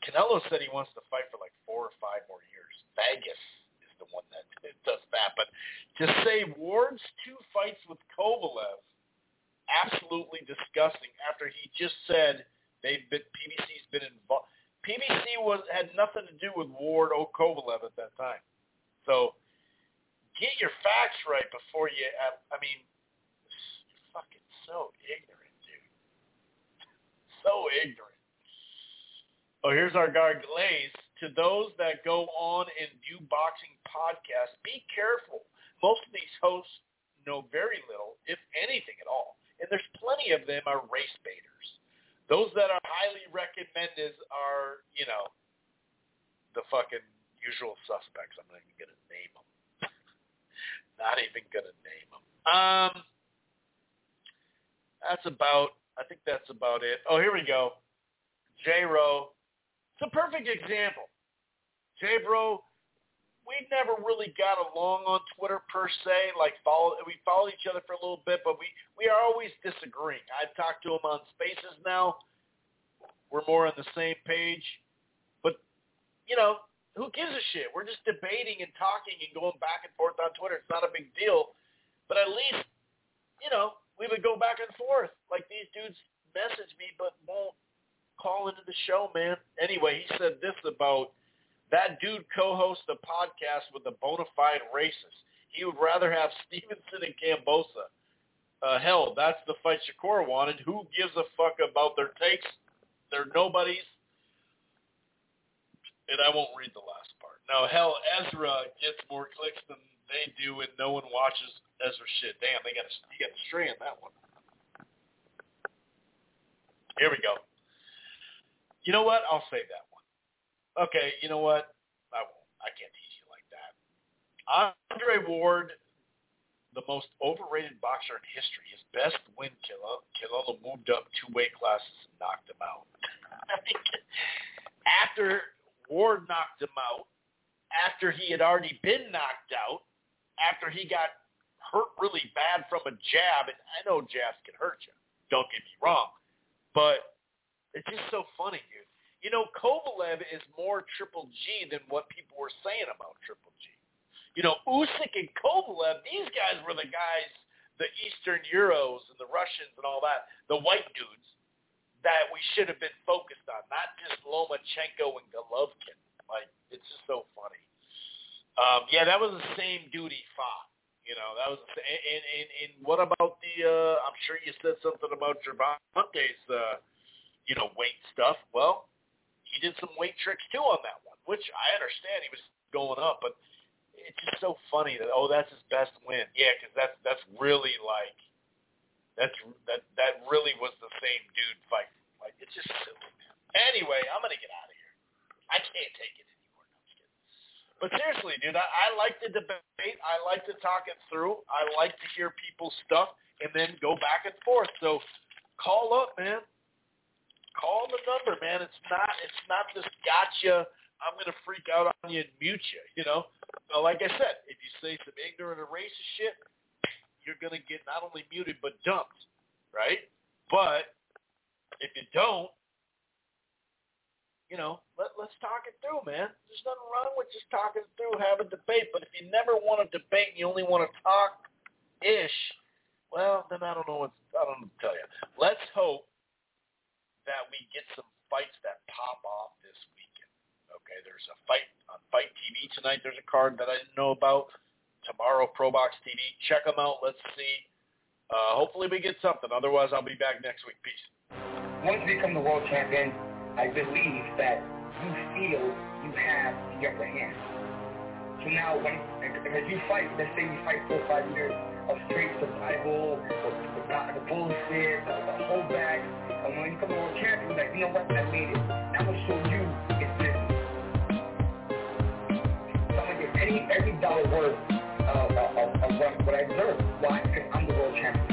Canelo said he wants to fight for like four or five more years. Vegas is the one that does that. But to say Ward's two fights with Kovalev, absolutely disgusting after he just said they've been PBC's been involved. PBC was had nothing to do with Ward or Kovalev at that time. So get your facts right before you. I mean, you're fucking so ignorant so ignorant. Oh, here's our guy Glaze. To those that go on and do boxing podcasts, be careful. Most of these hosts know very little, if anything at all. And there's plenty of them are race baiters. Those that are highly recommended are, you know, the fucking usual suspects. I'm not even going to name them. not even going to name them. Um, that's about, I think that's about it. Oh, here we go. J-Ro. It's a perfect example. J-Bro, we never really got along on Twitter per se. Like follow, we follow each other for a little bit, but we we are always disagreeing. I've talked to him on Spaces now. We're more on the same page, but you know who gives a shit? We're just debating and talking and going back and forth on Twitter. It's not a big deal, but at least you know we would go back and forth. Like these dudes message me, but won't call into the show, man. Anyway, he said this about that dude co-hosts a podcast with a bona fide racist. He would rather have Stevenson and Kambosos. Uh, hell, that's the fight Shakur wanted. Who gives a fuck about their takes? They're nobodies. And I won't read the last part. Now, hell, Ezra gets more clicks than they do, and no one watches Ezra shit. Damn, they got a, got a stray on that one. Here we go. You know what? I'll save that one. Okay, you know what? I won't. I can't tease you like that. Andre Ward, the most overrated boxer in history. His best win, Killa. Killa moved up two weight classes and knocked him out. after Ward knocked him out, after he had already been knocked out, after he got hurt really bad from a jab, and I know jabs can hurt you. Don't get me wrong, but it's just so funny, dude. You know, Kovalev is more Triple G than what people were saying about Triple G. You know, Usyk and Kovalev, these guys were the guys, the Eastern Euros and the Russians and all that, the white dudes that we should have been focused on, not just Lomachenko and Golovkin. Like, it's just so funny. Um, yeah, that was the same he fought. You know, that was and and, and, what about the? uh I'm sure you said something about Gervonta's, uh, you know, weight stuff. Well, he did some weight tricks too on that one, which I understand he was going up, but it's just so funny that oh, that's his best win. Yeah, because that's that's really like that's that that really was the same dude fighting. Like it's just silly. Anyway, I'm gonna get out of here. I can't take it. But seriously, dude, I, I like to debate. I like to talk it through. I like to hear people's stuff and then go back and forth. So call up, man. Call the number, man. It's not it's not this gotcha. I'm gonna freak out on you and mute you. You know, but like I said, if you say some ignorant or racist shit, you're gonna get not only muted but dumped, right? But if you don't, you know, let, let's talk it through, man. There's nothing wrong with just talking through, have a debate. But if you never want to debate and you only want to talk ish, well, then I don't know what I don't know to tell you. Let's hope that we get some fights that pop off this weekend. Okay, there's a fight on Fight TV tonight. There's a card that I didn't know about. Tomorrow, ProBox TV. Check them out. Let's see. Uh, hopefully we get something. Otherwise, I'll be back next week. Peace. Once you become the world champion, I believe that you feel you have the upper hand. So now, when as you fight, let's say you fight four or five years of straight survival, the, the, the bullshit, the, the holdback, and when you come world champion, like, you know what, I made it. I'm to show you it's business. So I'm to get any, every dollar worth of, of, of what I deserve. Why? Because I'm the world champion.